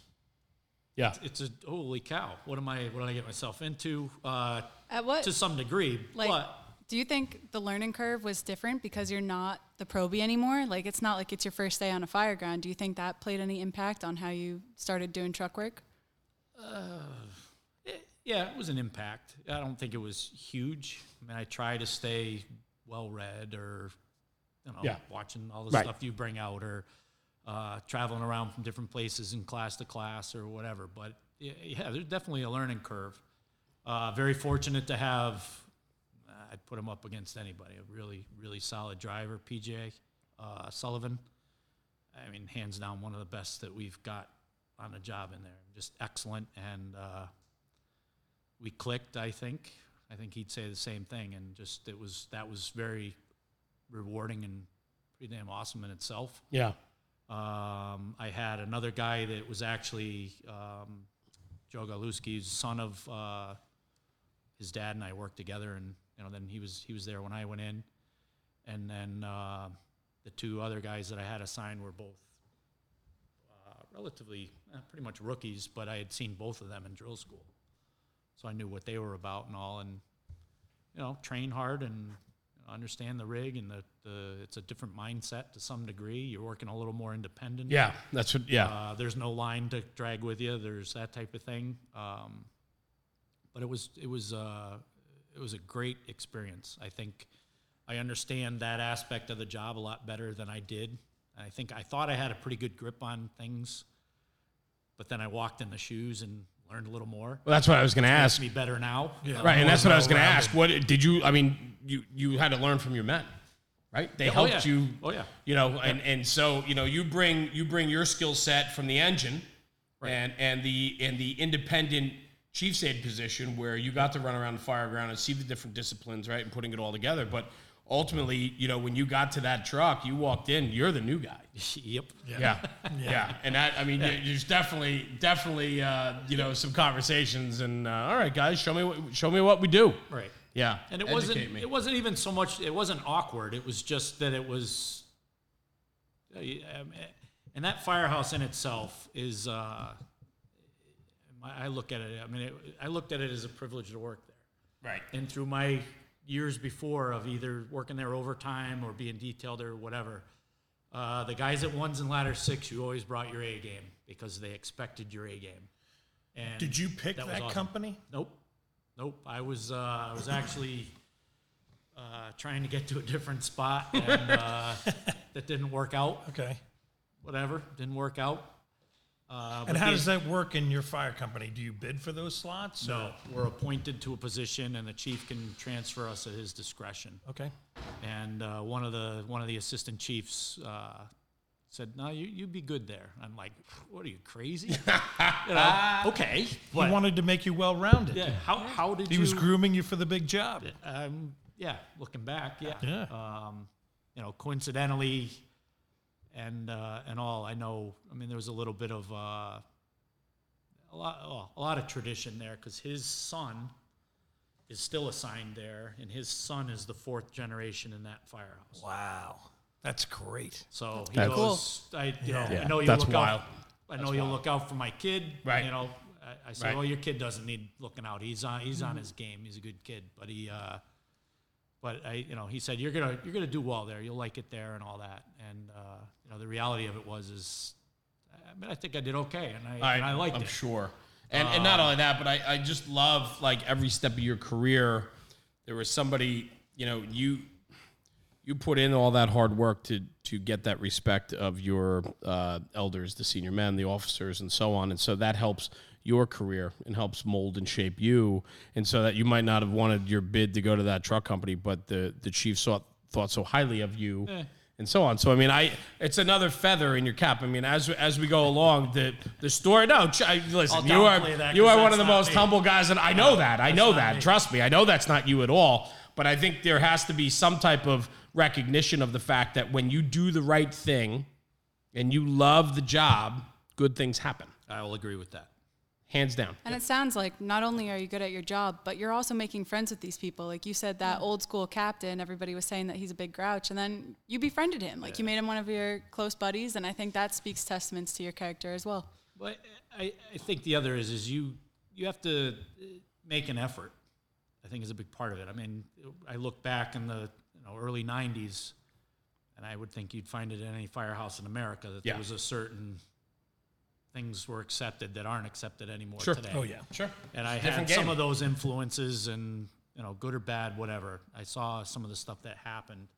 yeah. it's a holy cow. What am I? What did I get myself into? Uh, At what to some degree, like but do you think the learning curve was different because you're not the probie anymore? Like it's not like it's your first day on a fire ground. Do you think that played any impact on how you started doing truck work? eh, yeah, it was an impact. I don't think it was huge. I mean, I try to stay well read or you know Yeah. watching all the Right. stuff you bring out or uh, traveling around from different places in class to class or whatever. But yeah, yeah there's definitely a learning curve. Uh, very fortunate to have. I'd put him up against anybody. A really, really solid driver, PJ uh, Sullivan. I mean, hands down, one of the best that we've got on the job in there. Just excellent, and uh, we clicked. I think. I think he'd say the same thing, and just it was that was very rewarding and pretty damn awesome in itself. Yeah. Um, I had another guy that was actually um, Joe Galuski, son of uh, his dad and I worked together, and you know, then he was he was there when I went in, and then uh, the two other guys that I had assigned were both uh, relatively uh, pretty much rookies, but I had seen both of them in drill school, so I knew what they were about and all, and you know, train hard and understand the rig and the, the it's a different mindset to some degree. You're working a little more independent. Yeah, that's what. Yeah, Uh, there's no line to drag with you. There's that type of thing. Um, but it was it was uh, it was a great experience. I think I understand that aspect of the job a lot better than I did. I think I thought I had a pretty good grip on things, but then I walked in the shoes and learned a little more. well, that's what I was going to ask. me better now. Yeah. Right, and that's what I was going to ask. What did you? I mean, you you had to learn from your men, right? They oh, helped yeah. you. Oh, yeah. You know, and and so you know, you bring you bring your skill set from the engine, and and the and the independent chief's aide position where you got to run around the fire ground and see the different disciplines, right, and putting it all together. But ultimately, you know, when you got to that truck, you walked in, you're the new guy. yep. Yeah. yeah. And that, I mean, there's definitely, definitely, uh, you know, some conversations and, uh, all right, guys, show me what, show me what we do. Right. Yeah. And it Educate wasn't me. it wasn't even so much it wasn't awkward. It was just that it was uh, y- um, eh, and that firehouse in itself is uh, my- I look at it I mean it, I looked at it as a privilege to work there. right. And through my years before of either working there overtime or being detailed or whatever, uh, the guys at ones and ladder six, you always brought your A game because they expected your A game. And Did you pick that, was awesome. company? Nope, nope. I was uh, I was actually uh, trying to get to a different spot, and uh, that didn't work out. Okay. Whatever, didn't work out. Uh, And but how does that work in your fire company? Do you bid for those slots? or- No, we're appointed to a position, and the chief can transfer us at his discretion. Okay. And uh, one of the one of the assistant chiefs uh, said, "No, you you'd be good there." I'm like, "What are you crazy?" you know, okay, He but wanted to make you well rounded. yeah, how how did He you? was grooming you for the big job. Um, yeah, looking back, yeah. Yeah. Um, you know, coincidentally, and uh, and all, I know. I mean, there was a little bit of uh, a lot, well, a lot of tradition there because his son is still assigned there, and his son is the fourth generation in that firehouse. Wow. That's great. So he That's- goes, I, you know, Yeah, I know you that's look wild. out. I know you'll look out for my kid. Right. You know, I, I said, Right. well, your kid doesn't need looking out. He's on, he's Mm-hmm. on his game. He's a good kid, but he, uh, but I, you know, he said, you're gonna, you're gonna do well there. You'll like it there and all that. And uh, you know, the reality of it was, is, I mean, I think I did okay, and I, and I liked I'm it. sure. And, and not only that, but I, I just love like every step of your career. There was somebody, you know, you you put in all that hard work to to get that respect of your uh, elders, the senior men, the officers, and so on. And so that helps your career and helps mold and shape you. And so that you might not have wanted your bid to go to that truck company, but the the chief thought thought so highly of you. Eh. And so on. So I mean, I it's another feather in your cap. I mean, as as we go along, the the story. No, ch- I, listen, I'll you are downplay that you 'cause are one of the most me. humble guys, and I know that. I know that. me. Trust me, I know that's not you at all. But I think there has to be some type of recognition of the fact that when you do the right thing and you love the job, good things happen. I will agree with that. Hands down. And it sounds like not only are you good at your job, but you're also making friends with these people. Like you said, that old school captain, everybody was saying that he's a big grouch, and then you befriended him. Like you made him one of your close buddies, and I think that speaks testaments to your character as well. But I, I think the other is is you you have to uh, make an effort. I think is a big part of it. I mean, I look back in the you know, early '90s, and I would think you'd find it in any firehouse in America that Yeah. there was a certain things were accepted that aren't accepted anymore Sure. today. Oh, yeah. Sure. And I Different had some game. of those influences, and you know, good or bad, whatever. I saw some of the stuff that happened,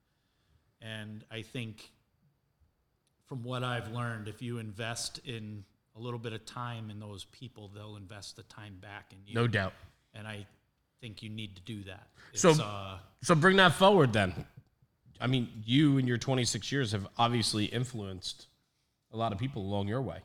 and I think, from what I've learned, if you invest in a little bit of time in those people, they'll invest the time back in you. No doubt. And I think you need to do that. It's, So- uh, So bring that forward then. I mean, you in your 26 years have obviously influenced a lot of people along your way.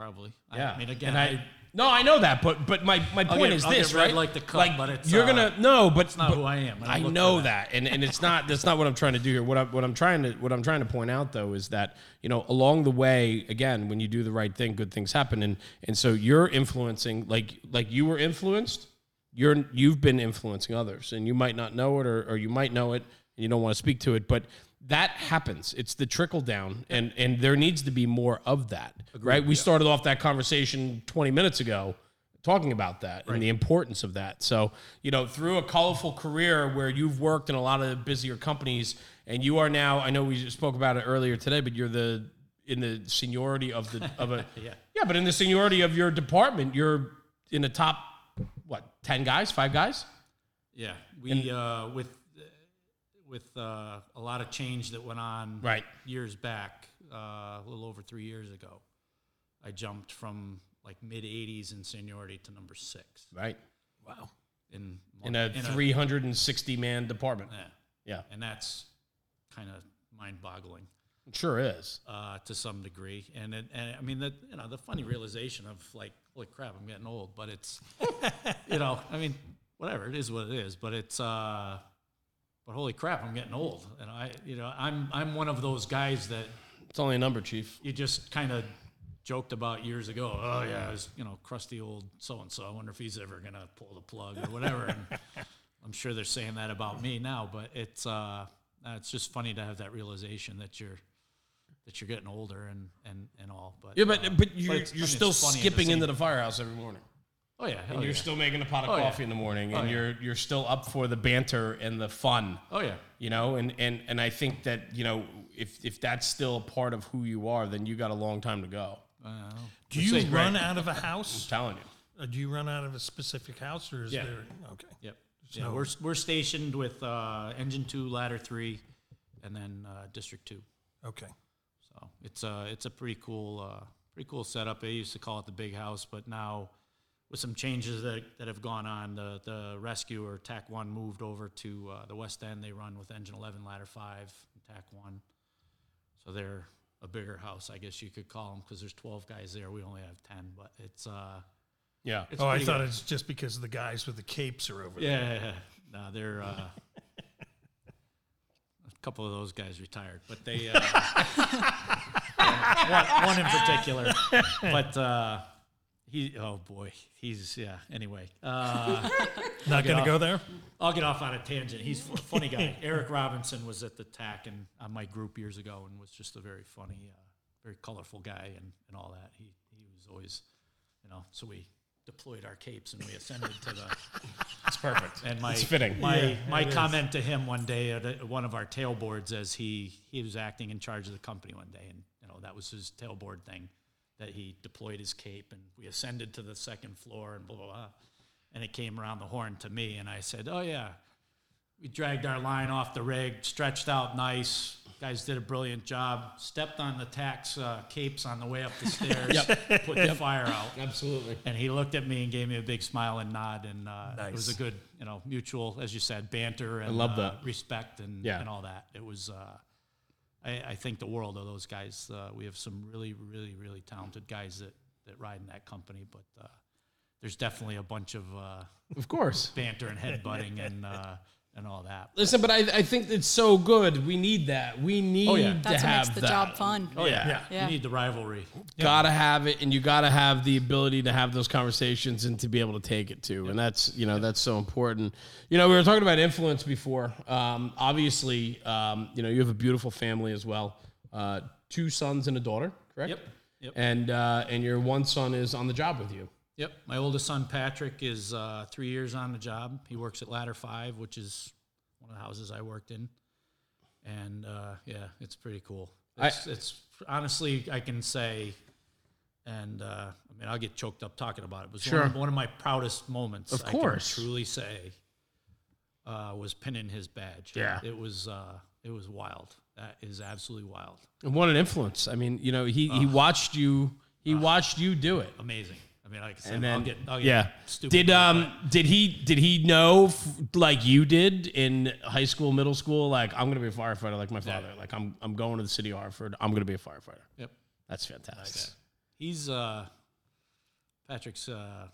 Probably. Yeah. I mean, again, And I, I- No, I know that, but but my, my point get- is I'll get this, red right? like the cup, but it's, you're uh, gonna no, but it's not who I am. I don't I look know that. that, and and it's not that's not what I'm trying to do here. What I what I'm trying to what I'm trying to point out though is that you know along the way, again, when you do the right thing, good things happen, and and so you're influencing like like you were influenced. You're you've been influencing others, and you might not know it, or or you might know it, and you don't want to speak to it, but that happens. It's the trickle down, and and there needs to be more of that, right? We started off that conversation 20 minutes ago talking about that and the importance of that. So, you know, through a colorful career where you've worked in a lot of busier companies and you are now, I know we spoke about it earlier today, but you're the in the seniority of the of a Yeah. yeah, but in the seniority of your department, you're in the top what, 10 guys, 5 guys? Yeah, we uh, with with uh, a lot of change that went on Right. years back, uh, a little over three years ago. I jumped from like mid 80s in seniority to number six Right. Wow. in In a 360 man department. yeah, Yeah. and that's kind of mind-boggling It sure is. uh, to some degree. And it, and I mean that you know the funny realization of like, holy crap, I'm getting old. But it's you know, I mean, whatever it is, what it is. But it's uh, but holy crap, I'm getting old. And I, you know, I'm I'm one of those guys that It's only a number, chief. you just kind of joked about years ago. Oh yeah, I was you know crusty old so and so. I wonder if he's ever gonna pull the plug or whatever. and I'm sure they're saying that about me now, but it's uh, uh, it's just funny to have that realization that you're that you're getting older and and and all. But Yeah, but uh, but you're, I you're mean, still skipping into the firehouse every morning. Oh yeah, And you're yeah. still making a pot of Oh, yeah. coffee in the morning, Oh, and yeah. you're you're still up for the banter and the fun. Oh yeah. You know, and, and and I think that you know if if that's still a part of who you are, then you got a long time to go. Uh, Do you run out of a house? I'm telling you. Uh, do you run out of a specific house, or is Yeah. there? Okay. Yep. Yeah, we're we're stationed with uh, engine two, ladder three, and then uh, district two. Okay. So it's a it's a pretty cool uh, pretty cool setup. They used to call it the big house, but now with some changes that, that have gone on, the the rescue or TAC one moved over to uh, the west end. They run with engine eleven, ladder five, TAC one. So they're a bigger house, I guess you could call them, because there's twelve guys there. We only have ten, but it's uh Yeah. it's oh, I thought good. it's just because the guys with the capes are over there. Yeah, yeah, yeah. no, they're uh, a couple of those guys retired, but they uh, one, one in particular. But uh, he, oh boy, he's yeah. Anyway, uh, Not going to off. go there. I'll get off on a tangent. He's a funny guy. Eric Robinson was at the TAC and on my group years ago, and was just a very funny, uh, very colorful guy, and, and all that. He he was always, you know. So we deployed our capes and we ascended to the It's perfect. and my It's fitting. my Yeah, my it is. comment to him one day at a- one of our tailboards as he he was acting in charge of the company one day, and you know that was his tailboard thing, that he deployed his cape and we ascended to the second floor and blah blah blah, and it came around the horn to me, and I said, oh yeah, we dragged our line off the rig, stretched out nice. Guys did a brilliant job. Stepped on the TAC's uh, capes on the way up the stairs. Put the fire out. Absolutely. And he looked at me and gave me a big smile and nod, and uh, it was a good, you know, mutual, as you said, banter and love uh, that. respect and, Yeah. and all that. It was, uh, I, I think the world of those guys. Uh, we have some really, really, really talented guys that, that ride in that company, but uh, there's definitely a bunch of uh, Of course. banter and headbutting and uh, and all that. Listen, but I, I think it's so good. We need that. We need Oh, yeah. to That's what have makes the that. job fun. Oh yeah, Yeah. Yeah. You need the rivalry. Gotta have it, and you gotta have the ability to have those conversations and to be able to take it too. And that's you know that's so important. You know, we were talking about influence before. Um, obviously, um, you know you have a beautiful family as well. Uh, two sons and a daughter, correct? Yep. Yep. And uh, and your one son is on the job with you. Yep. My oldest son Patrick is uh, three years on the job. He works at Ladder Five, which is one of the houses I worked in, and uh, yeah, it's pretty cool. I- It's, it's honestly I can say, and uh, I mean I'll get choked up talking about it. It was Sure. one, of, one of my proudest moments. Of I course. can truly say uh, was pinning his badge. Yeah. it was uh, it was wild. That is absolutely wild. And what an influence! I mean, you know, he he watched you. He watched you do it. Amazing. I mean, like I said, And then, I'll get, I'll get yeah. stupid. Did um did he did he know f- like you did in high school, middle school? Like I'm gonna be a firefighter, like my father. Like I'm I'm going to the city of Hartford. I'm gonna be a firefighter. Yep. That's fantastic. He's uh Patrick's. Uh,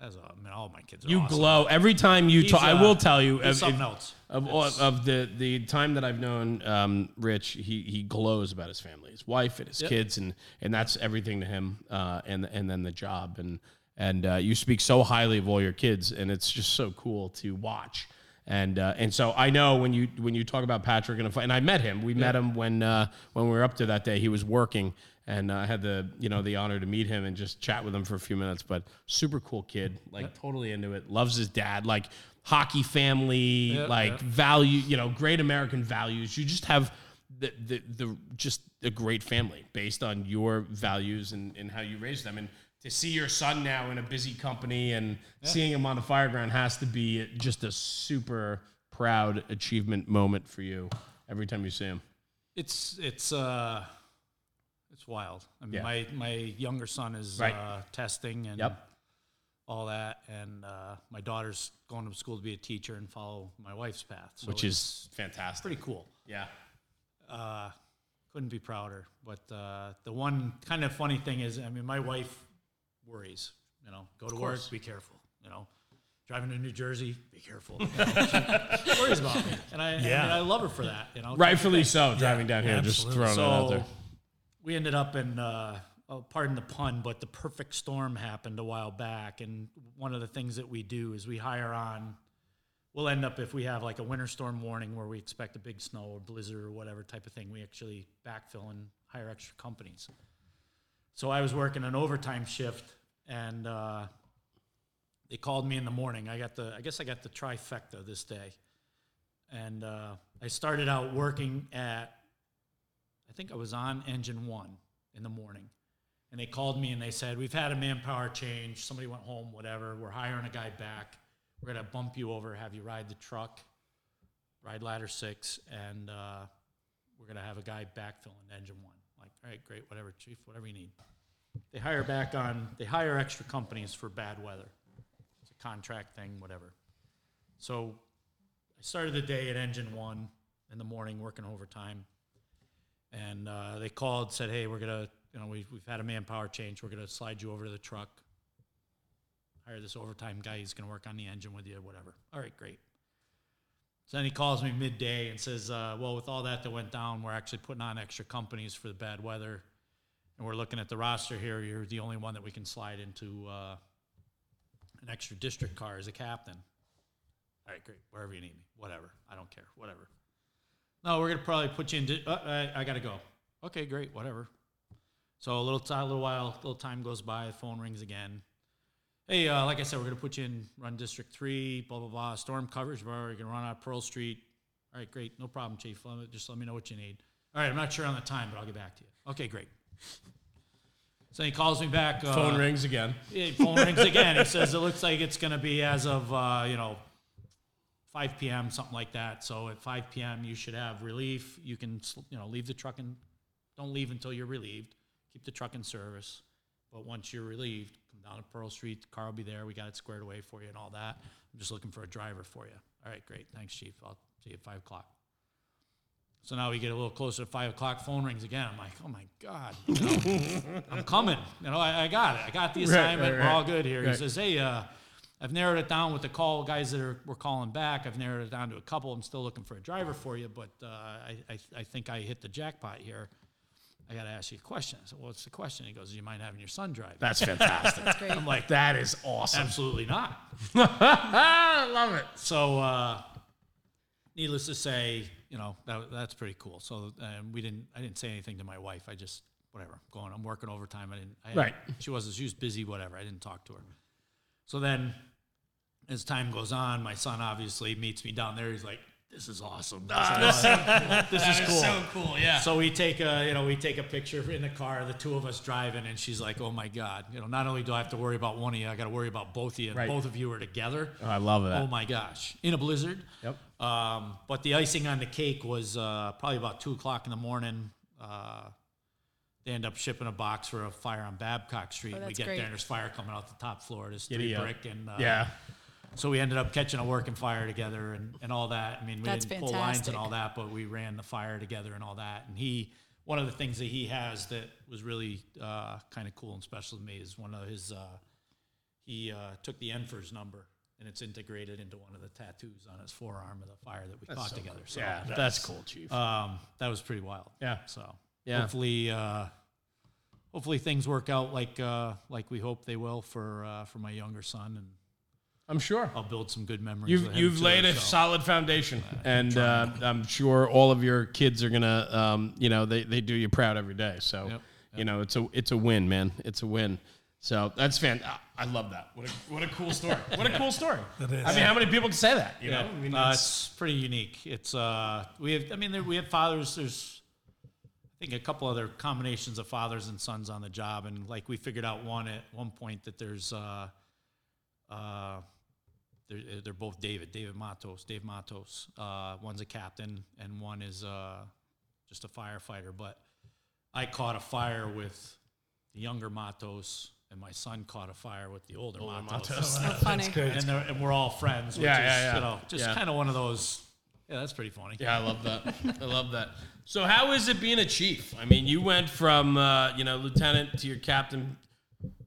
as a, I mean, all my kids. Are You awesome. glow every time you He's, talk. I uh, will tell you, of, something else. of, It's- of the the time that I've known um, Rich, he he glows about his family, his wife, and his Yep. kids, and and that's everything to him. Uh, and and then the job, and and uh, you speak so highly of all your kids, and it's just so cool to watch. And uh, and so I know when you when you talk about Patrick and and I met him. We met him when uh, when we were up there that day. He was working, and uh, I had the you know the honor to meet him and just chat with him for a few minutes. But super cool kid, like totally into it. Loves his dad, like hockey family, like value. You know, great American values. You just have the the, the just a great family based on your values and, and how you raise them. And to see your son now in a busy company and seeing him on the fire ground has to be just a super proud achievement moment for you every time you see him. It's it's uh, wild. I mean, Yeah. my my younger son is Right. uh, testing and Yep. all that, and uh, my daughter's going to school to be a teacher and follow my wife's path, so which is fantastic. pretty cool. Yeah. uh, couldn't be prouder. But uh, the one kind of funny thing is, I mean, my wife worries. You know, go to work, be careful. You know, driving to New Jersey, be careful. You know, she worries about me, and I, I, mean, I love her for that. You know, Rightfully so, driving down here, just absolutely. throwing it out there. We ended up in, uh, oh, pardon the pun, but the perfect storm happened a while back. And one of the things that we do is we hire on. We'll end up if we have like a winter storm warning where we expect a big snow or blizzard or whatever type of thing. We actually backfill and hire extra companies. So I was working an overtime shift, and uh, they called me in the morning. I got the, I guess I got the trifecta this day, and uh, I started out working at think I was on engine one in the morning. And they called me and they said, We've had a manpower change. Somebody went home, whatever. We're hiring a guy back. We're going to bump you over, have you ride the truck, ride ladder six, and uh, we're going to have a guy backfilling engine one. Like, all right, great, whatever, chief, whatever you need. They hire back on, they hire extra companies for bad weather. It's a contract thing, whatever. So I started the day at engine one in the morning working overtime and uh, they called said hey we're gonna you know we've, we've had a manpower change. We're gonna slide you over to the truck. Hire this overtime guy. He's gonna work on the engine with you whatever. All right great. So then he calls me midday and says uh, well with all that that went down we're actually putting on extra companies for the bad weather. And we're looking at the roster here. You're the only one that we can slide into uh, an extra district car as a captain. All right great. Wherever you need me. Whatever. I don't care. Whatever no, we're gonna probably put you in. Di- uh, I, I gotta go. Okay, great, whatever. So a little time, little while, a little time goes by. The phone rings again. Hey, uh, like I said, we're gonna put you in run District Three. Blah blah blah. Storm coverage. We're gonna run out Pearl Street. All right, great, no problem, Chief. Let me, just let me know what you need. All right, I'm not sure on the time, but I'll get back to you. Okay, great. So he calls me back. Uh, Phone rings again. yeah, phone rings again. He says it looks like it's going to be as of uh, you know 5 p.m. something like that. So at 5 p.m. you should have relief. You can you know leave the truck and don't leave until you're relieved. Keep the truck in service. But once you're relieved, come down to Pearl Street. The car will be there. We got it squared away for you and all that. I'm just looking for a driver for you. All right, great. Thanks, Chief. I'll see you at five o'clock. So now we get a little closer to five o'clock. Phone rings again. I'm like, oh my god, you know, I'm coming. You know, I, I got it. I got the Right, assignment. right, We're all right. good here. He says, hey, uh, I've narrowed it down with the call guys that are were calling back. I've narrowed it down to a couple. I'm still looking for a driver for you, but uh, I, I I think I hit the jackpot here. I got to ask you a question. I said, well, what's the question? He goes, do you mind having your son drive? That's fantastic. That's great. I'm like, that is awesome. absolutely not. I love it. So, uh, needless to say, you know that, that's pretty cool. So um, we didn't. I didn't say anything to my wife. I just whatever. I'm going. I'm working overtime. I didn't. I, Right. She was. She was busy. Whatever. I didn't talk to her. So then, as time goes on, my son obviously meets me down there. He's like, "This is awesome. This is, this is cool." So cool. Yeah. So we take a, you know, we take a picture in the car, the two of us driving, and she's like, "Oh my God, you know, not only do I have to worry about one of you, I got to worry about both of you, and Right. both of you are together." Oh, I love that. Oh my gosh, in a blizzard. Yep. Um, but the icing on the cake was uh, probably about two o'clock in the morning. Uh, they end up shipping a box for a fire on Babcock Street. Oh, we get great. there and there's fire coming out the top floor. There's Giddy three up. brick and uh, yeah. So we ended up catching a working fire together and, and all that. I mean, we That's didn't pull lines and all that, but we ran the fire together and all that. And he, one of the things that he has that was really uh, kind of cool and special to me is one of his uh, he uh, took the NFIRS number and it's integrated into one of the tattoos on his forearm of the fire that we caught together. So Yeah, that's cool, Chief. um, that was pretty wild. Yeah. So Yeah. hopefully, uh, hopefully things work out like uh, like we hope they will for uh, for my younger son, and I'm sure. I'll build some good memories. You've with him you've too, laid a so. solid foundation, and uh, I'm sure all of your kids are gonna, um, you know, they, they do you proud every day. So, Yep, you know, it's a it's a win, man. It's a win. So that's fan. I- I love that. What a what a cool story. What a cool story. That is. I mean, how many people can say that? You Yeah, know, I mean, uh, it's- it's pretty unique. It's uh, we have. I mean, there, we have fathers. There's, I think, a couple other combinations of fathers and sons on the job, and like we figured out one at one point that there's, uh, uh, they're, they're both David, David Matos, Dave Matos. Uh, one's a captain, and one is uh, just a firefighter. But I caught a fire with the younger Matos, and my son caught a fire with the older, Matos. So funny. That's. And, and we're all friends, which Yeah, is, yeah, yeah. you know, just Yeah. kind of one of those. Yeah, that's pretty funny. Yeah, I love that. I love that. So, how is it being a chief? I mean, you went from uh, you know lieutenant to your captain,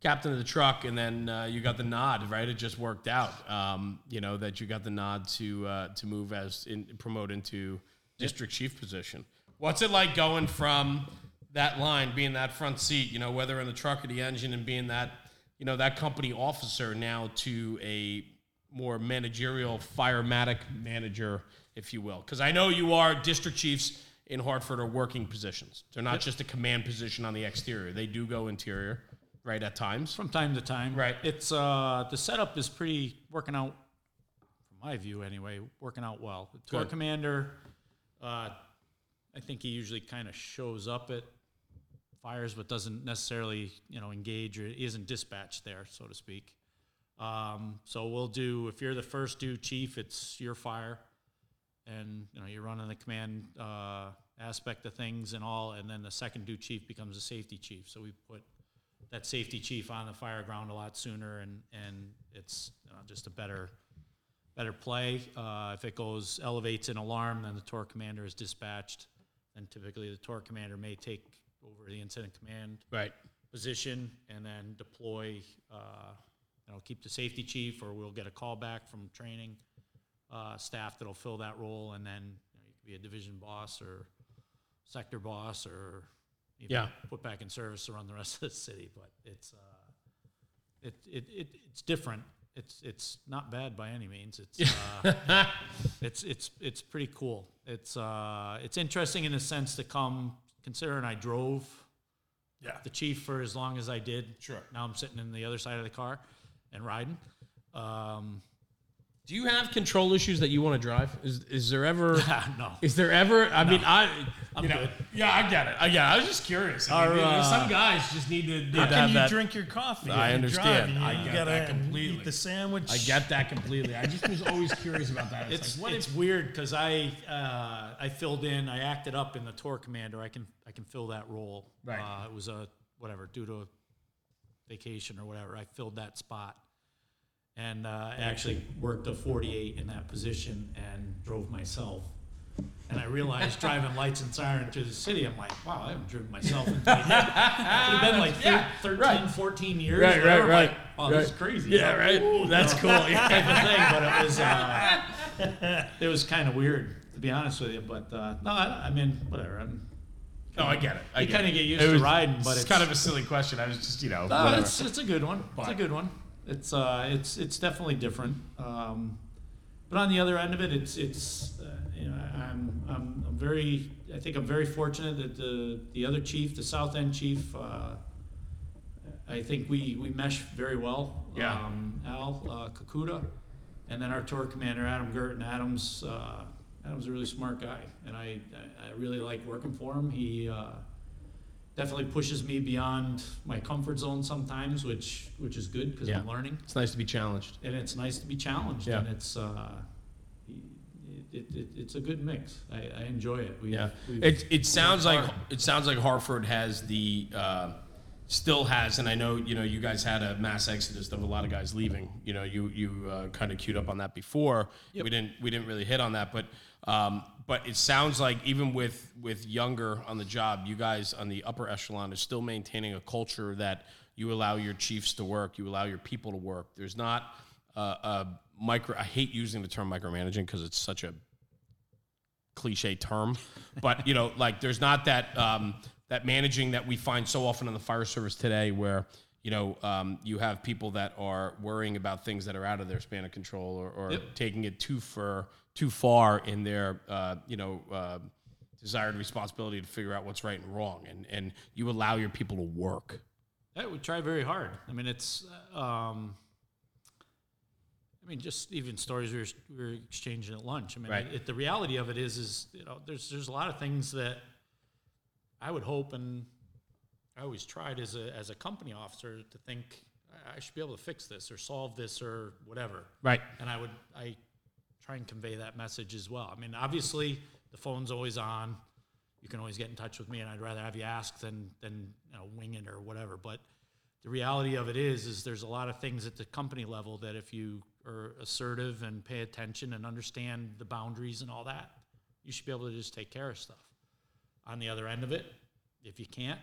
captain of the truck, and then uh, you got the nod. Right, it just worked out. Um, you know that you got the nod to uh, to move as in, promote into district chief position. What's it like going from that line, being that front seat? You know, whether in the truck or the engine, and being that you know that company officer now to a more managerial firematic manager, if you will. Because I know you are district chiefs in Hartford are working positions. They're not just a command position on the exterior. They do go interior, right, at times. From time to time, Right. It's uh, the setup is pretty working out, from my view anyway, working out well. The tour Good. commander, uh, I think he usually kind of shows up at fires, but doesn't necessarily, you know, engage or isn't dispatched there, so to speak. Um, so we'll do if you're the first due chief, it's your fire, and you know you're running the command uh, aspect of things and all, and then the second due chief becomes a safety chief. So we put that safety chief on the fire ground a lot sooner, and and it's you know, just a better better play. Uh, if it goes elevates an alarm, then the tour commander is dispatched. and typically the tour commander may take over the incident command Right. position and then deploy, uh, you know, keep the safety chief, or we'll get a call back from training uh, staff that'll fill that role, and then you, know, you could be a division boss or sector boss, or Yeah. put back in service to run the rest of the city. But it's uh, it, it, it it's different. It's it's not bad by any means. It's uh, it's it's it's pretty cool. It's uh, it's interesting in a sense to come considering I drove Yeah. the chief for as long as I did. Sure. Now I'm sitting in the other side of the car and riding. Um, Do you have control issues that you want to drive? Is is there ever? no. Is there ever? I mean, I. I'm you know, good. Yeah, I get it. I, yeah, I was just curious. I mean, Our, you know, uh, some guys just need to, need How to can you that. drink your coffee? I if you're understand. driving? You, I get that completely. eat the sandwich. I get that completely. I just was always curious about that. It's, It's like, what it's if- weird because I uh, I filled in. I acted up in the tour commander. I can I can fill that role. Right. Uh, it was a whatever due to vacation or whatever. I filled that spot, and uh, actually worked a 48 in that position and drove myself. And I realized driving lights and siren through the city, I'm like, wow, I haven't driven myself in 20 years. It would have been like thir- Yeah, 13, right. 14 years. Right, whatever. right, I'm like, right, oh, this is right. crazy. Yeah, right. Ooh, That's you cool. Yeah. type of thing. But it was, uh, it was kind of weird to be honest with you. But uh, no, I, I mean, whatever. I'm, No, I get it. I You kinda get used It to was- riding, but it's, it's- kind of a silly question. I was just, you know, no, whatever. it's it's a good one. It's a But- good one. It's uh, it's it's definitely different. Um, but on the other end of it, it's it's uh, you know I'm, I'm I'm very I think I'm very fortunate that the the other chief, the South End chief, uh, I think we we mesh very well. Yeah. Um, Al uh, Kakuda, and then our tour commander Adam Gurton. Adam's uh, Adam's a really smart guy, and I I, I really like working for him. He uh, definitely pushes me beyond my comfort zone sometimes, which which is good because I'm learning, It's nice to be challenged. and it's nice to be challenged, Yeah. and it's uh, it, it, it's a good mix. I, I enjoy it. We, Yeah, we've it it sounds like hard. it sounds like Hartford has the uh, still has, and I know you know you guys had a mass exodus of a lot of guys leaving. You know, you you uh, kind of queued up on that before. We didn't we didn't really hit on that, but um, but it sounds like even with with younger on the job, you guys on the upper echelon is still maintaining a culture that you allow your chiefs to work, you allow your people to work. There's not a, a micro. I hate using the term micromanaging because it's such a cliche term, but you know, like there's not that um, that managing that we find so often in the fire service today, where you know um, you have people that are worrying about things that are out of their span of control or, or taking it too far too far in their uh, you know. Uh, desired responsibility to figure out what's right and wrong and and you allow your people to work Yeah, we try very hard. I mean, it's. uh, Um, I mean, just even stories we were, we were exchanging at lunch. I mean, Right. it, the reality of it is, is you know, there's there's a lot of things that I would hope, and I always tried as a as a company officer to think I should be able to fix this or solve this or whatever. right And I would I try and convey that message as well. I mean, obviously the phone's always on. You can always get in touch with me, and I'd rather have you ask than than you know wing it or whatever. But the reality of it is, is there's a lot of things at the company level that if you are assertive and pay attention and understand the boundaries and all that, you should be able to just take care of stuff. On the other end of it, if you can't,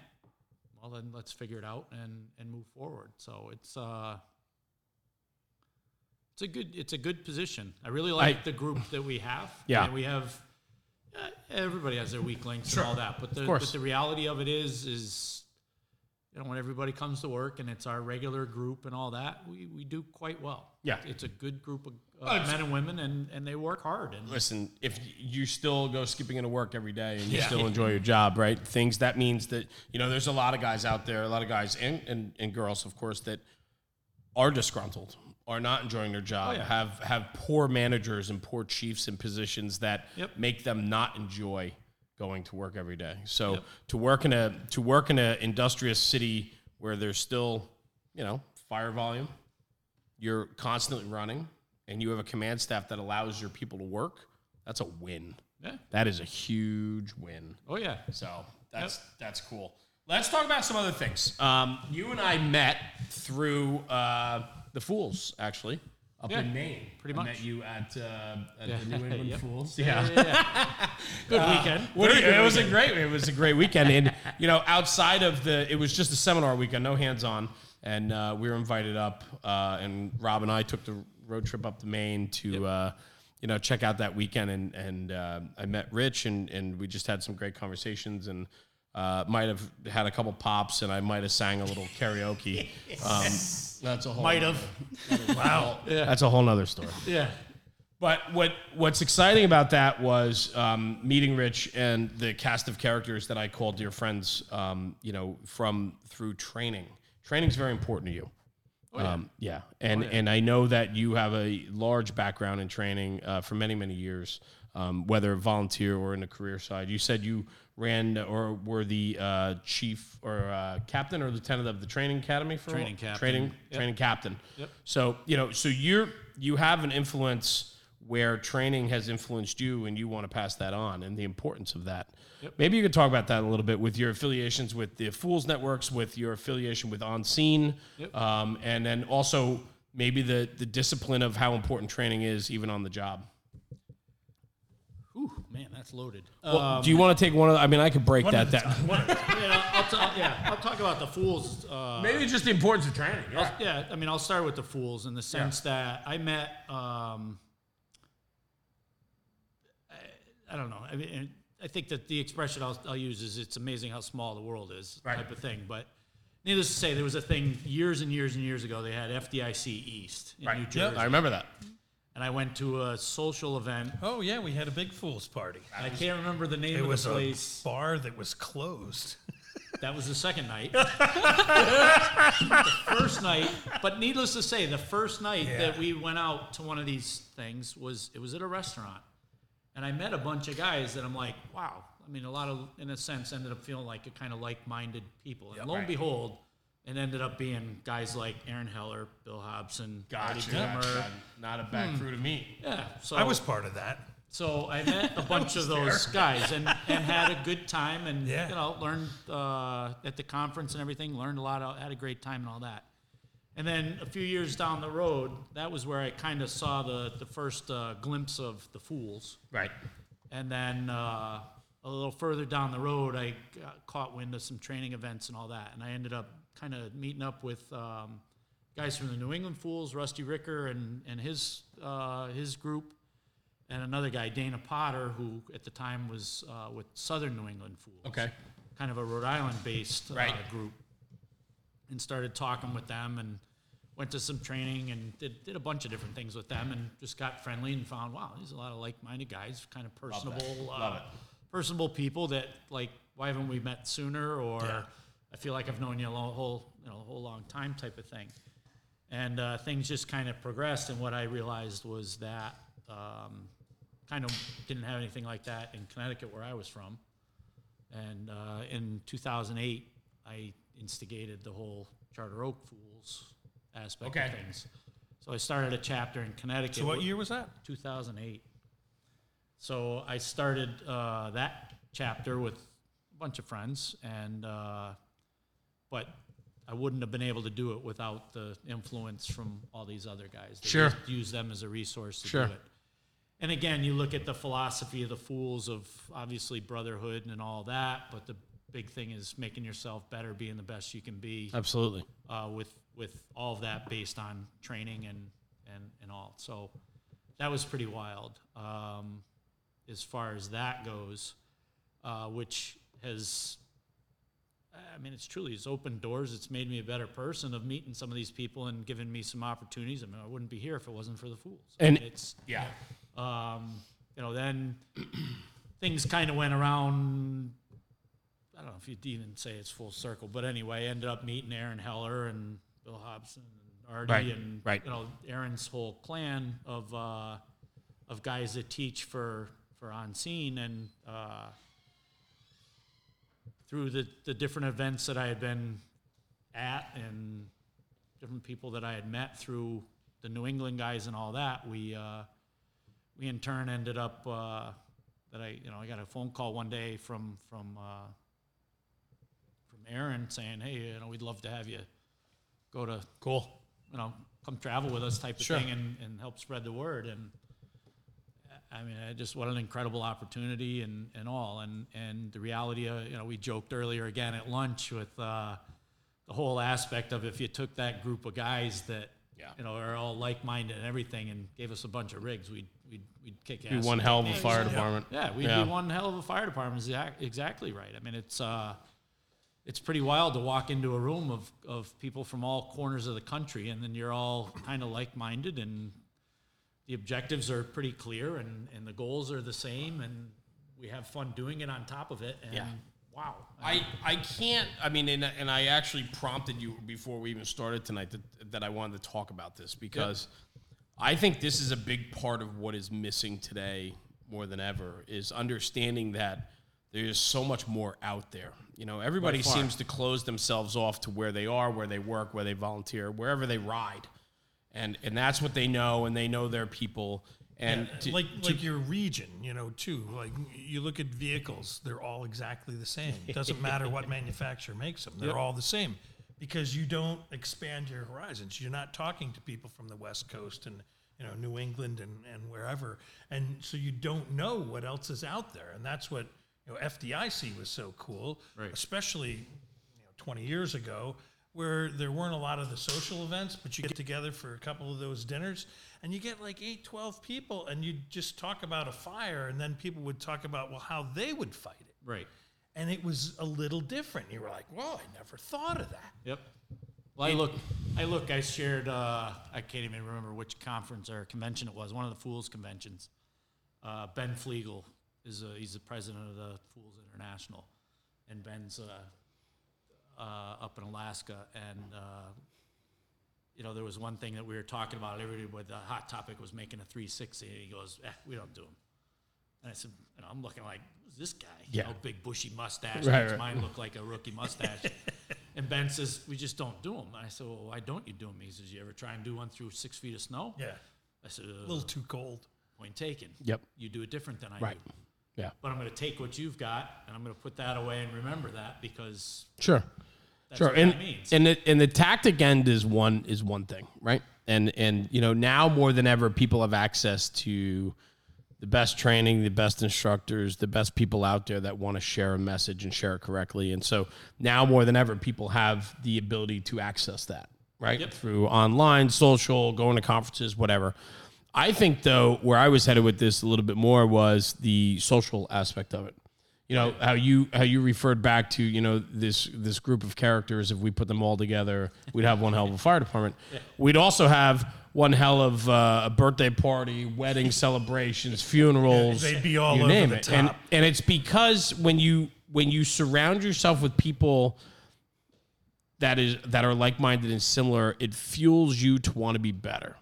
well then let's figure it out and and move forward. So it's uh it's a good it's a good position. I really like I- the group that we have. Yeah. And we have uh, everybody has their weak links Sure. and all that, but the, course. but the reality of it is is you know when everybody comes to work and it's our regular group and all that, we, we do quite well. Yeah. it's a good group of uh, men and women, and, and they work hard. And listen, if you still go skipping into work every day and you still enjoy your job, right? Things that means that you know there's a lot of guys out there, a lot of guys and and, and girls, of course, that are disgruntled, are not enjoying their job, Oh, yeah. have have poor managers and poor chiefs in positions that Yep. make them not enjoy going to work every day. So Yep. to work in a to work in an industrious city where there's still, you know, fire volume, you're constantly running and you have a command staff that allows your people to work, that's a win. yeah, That is a huge win. oh yeah, So that's that's cool. Let's talk about some other things. Um, you and I met through uh, the Fools, actually, up Yeah, in Maine. pretty I much. met you at, uh, at Yeah. the New England Yep. Fools. yeah, yeah, yeah. good weekend. What do good it was a great it was a great weekend and you know outside of the it was just a seminar weekend no hands on and uh, we were invited up uh, and Rob and I took the road trip up to Maine to uh, you know check out that weekend and and uh, I met Rich and and we just had some great conversations and uh, might have had a couple pops and I might have sang a little karaoke um, that's a whole Might have. wow that's a whole nother story Yeah. but what what's exciting about that was um, meeting Rich and the cast of characters that I call dear friends. Um, you know, from through training. Training's very important to you. Oh, yeah. Um, yeah. And and I know that you have a large background in training uh, for many many years, um, whether volunteer or in the career side. You said you ran or were the uh, chief or uh, captain or lieutenant of the training academy for Training captain. Training Yep. training captain. Yep. So you know, so you're you have an influence where training has influenced you, and you want to pass that on, and the importance of that. Yep. Maybe you could talk about that a little bit with your affiliations with the Fools Networks, with your affiliation with On Scene, um, and then also maybe the the discipline of how important training is, even on the job. Ooh, man, that's loaded. Well, do you want to take one of? The, I mean, I could break that down. yeah, I'll, t- yeah, I'll talk about the fools. Uh, Maybe just the importance of training. I'll- yeah, I mean, I'll start with the fools in the sense that I met. Um, I, I don't know. I mean, I think that the expression I'll, I'll use is "it's amazing how small the world is" Right. type of thing. But needless to say, there was a thing years and years and years ago. They had FDIC East in New Jersey, I remember that. And I went to a social event. Oh yeah, we had a big fool's party. I can't remember the name It of was the a place. bar that was closed. That was the second night. the first night, but needless to say, the first night that we went out to one of these things was it was at a restaurant, and I met a bunch of guys that I'm like, wow. I mean, a lot of, in a sense, ended up feeling like a kind of like-minded people. And lo and behold, it ended up being guys like Aaron Heller, Bill Hobson, Eddie Gotcha. Gilmer. gotcha. Not a bad crew to meet. Yeah, so I was part of that. so I met a bunch of those guys and, and had a good time and Yeah. you know learned uh, at the conference and everything. Learned a lot. Had a great time and all that. And then a few years down the road, that was where I kind of saw the the first uh, glimpse of the fools. Right. And then uh, a little further down the road, I got caught wind of some training events and all that, and I ended up kind of meeting up with um, guys from the New England Fools, Rusty Ricker and and his uh, his group, and another guy Dana Potter, who at the time was uh, with Southern New England Fools. Okay. kind of a Rhode Island based Right. uh, group, and started talking with them and went to some training and did, did a bunch of different things with them and just got friendly and found wow there's a lot of like-minded guys kind of personable Love uh, personable people that like why haven't we met sooner or Yeah. I feel like I've known you a lo- whole you know a whole long time type of thing and uh, things just kind of progressed and what I realized was that um, kind of didn't have anything like that in Connecticut where I was from and uh, in 2008, I instigated the whole Charter Oak Fools aspect Okay. of things. So I started a chapter in Connecticut. So what year was that? 2008. So I started uh, that chapter with a bunch of friends, and uh, but I wouldn't have been able to do it without the influence from all these other guys. They Sure. just Use them as a resource to Sure. do it. And again, you look at the philosophy of the fools of obviously brotherhood and all that, but the big thing is making yourself better, being the best you can be Absolutely. uh, with with all of that based on training and and and all. So that was pretty wild um, as far as that goes, uh, which has. I mean, it's truly it's opened doors. It's made me a better person of meeting some of these people and giving me some opportunities. I mean, I wouldn't be here if it wasn't for the fools. I And- mean, it's Yeah. um, you know, then things kind of went around. I don't know if you'd even say it's full circle, but anyway, ended up meeting Aaron Heller and Bill Hobson and Artie Right, and right. you know Aaron's whole clan of uh, of guys that teach for for on scene and uh, through the the different events that I had been at and different people that I had met through the New England guys and all that, we uh, we in turn ended up uh, that I you know I got a phone call one day from from uh, from Aaron saying, hey, you know, we'd love to have you go to Cool. you know come travel with us type of Sure. thing and, and help spread the word and I mean, I just what an incredible opportunity and, and all, and and the reality of you know we joked earlier again at lunch with uh, the whole aspect of if you took that group of guys that Yeah. you know are all like minded and everything and gave us a bunch of rigs, we'd we'd, we'd kick ass. Be one hell of a fire department. Yeah, we'd Yeah. be one hell of a fire department. Exactly right. I mean, it's uh, it's pretty wild to walk into a room of, of people from all corners of the country, and then you're all kind of like minded, and the objectives are pretty clear, and, and the goals are the same, and we have fun doing it on top of it. And Yeah. wow, I, I can't. I mean, and, and I actually prompted you before we even started tonight that, that I wanted to talk about this because I think this is a big part of what is missing today more than ever is understanding that there's so much more out there. You know, everybody seems to close themselves off to where they are, where they work, where they volunteer, wherever they ride, and and that's what they know, and they know their people. And to- like like your region, you know, too. Like you look at vehicles, they're all exactly the same. It doesn't matter what manufacturer makes them; they're all the same because you don't expand your horizons. You're not talking to people from the West Coast and you know New England and, and wherever, and so you don't know what else is out there. And that's what you know FDIC was so cool, Right. especially you know, 20 years ago, where there weren't a lot of the social events, but you get together for a couple of those dinners and you get like 8, 12 people and you just talk about a fire and then people would talk about, well, how they would fight it. right. And it was a little different. You were like, well, I never thought of that. Yep. Well, I look, I look, I shared, uh, I can't even remember which conference or convention it was, one of the Fools conventions. Uh, ben Flegel is a, he's the president of the Fools International, and Ben's uh, uh, up in Alaska, and uh, you know there was one thing that we were talking about. Everybody, with the hot topic was making a 360, and he goes, eh, "We don't do them." And I said, you know, I'm looking like, who's this guy? Yeah. You know, big bushy mustache. Right, makes right. Mine look like a rookie mustache. and Ben says, we just don't do them. And I said, well, why don't you do them? He says, you ever try and do one through six feet of snow? Yeah. I said, A uh, little too cold. point taken. Yep. You do it different than I Right. do. Yeah. But I'm going to take what you've got and I'm going to put that away and remember that because Sure. That's sure. And and the and the tactic end is one is one thing, right? And and you know now more than ever, people have access to the best training, the best instructors, the best people out there that want to share a message and share it correctly. And so now more than ever, people have the ability to access that, right? Through online, social, going to conferences, whatever. I think though, where I was headed with this a little bit more was the social aspect of it. You know how you how you referred back to you know this this group of characters. If we put them all together, we'd have one hell of a fire department. We'd also have one hell of uh, a birthday party, wedding celebrations, funerals. they'd be all you over name the it. And top. and it's because when you when you surround yourself with people that is that are like-minded and similar, it fuels you to want to be better.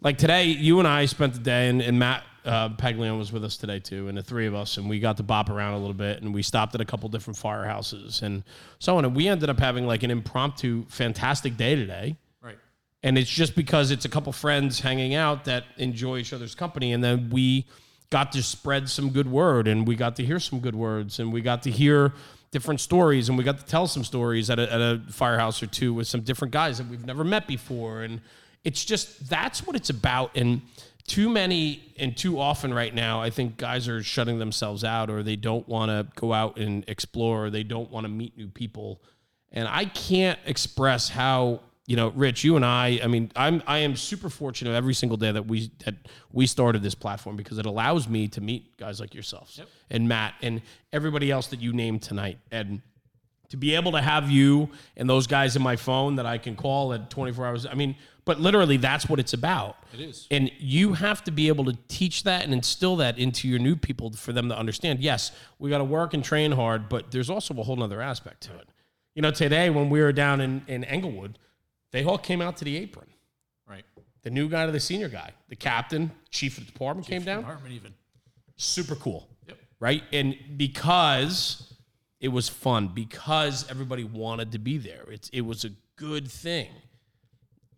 Like today, you and I spent the day, and, and Matt uh, Paglione was with us today too, and the three of us, and we got to bop around a little bit, and we stopped at a couple different firehouses and so on, and we ended up having like an impromptu, fantastic day today. Right. And it's just because it's a couple friends hanging out that enjoy each other's company. And then we got to spread some good word and we got to hear some good words and we got to hear different stories and we got to tell some stories at a, at a firehouse or two with some different guys that we've never met before. And it's just that's what it's about. And too many and too often right now, I think guys are shutting themselves out or they don't want to go out and explore or they don't want to meet new people. And I can't express how you know, Rich, you and I. I mean, I'm I am super fortunate every single day that we that we started this platform because it allows me to meet guys like yourselves and Matt and everybody else that you named tonight and to be able to have you and those guys in my phone that I can call at 24 hours. I mean, but literally that's what it's about. It is. And you have to be able to teach that and instill that into your new people for them to understand. Yes, we got to work and train hard, but there's also a whole nother aspect to it. You know, today when we were down in, in Englewood, they all came out to the apron. Right. The new guy to the senior guy, the captain, chief of the department came down. Department even. Super cool. Yep. Right. And because it was fun, because everybody wanted to be there, it's, it was a good thing.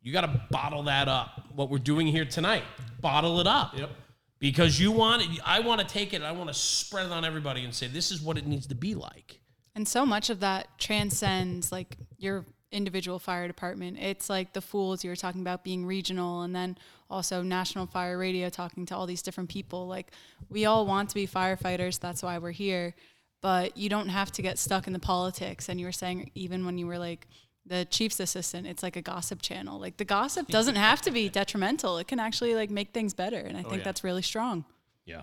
You got to bottle that up. What we're doing here tonight, bottle it up. Yep. Because you want it, I want to take it, I want to spread it on everybody and say, this is what it needs to be like. And so much of that transcends like your individual fire department. It's like the fools you were talking about being regional and then also National Fire Radio talking to all these different people. Like we all want to be firefighters, that's why we're here. But you don't have to get stuck in the politics. And you were saying even when you were like the chief's assistant, it's like a gossip channel. Like the gossip doesn't have to be detrimental. It can actually like make things better. And I oh, think yeah. that's really strong. Yeah.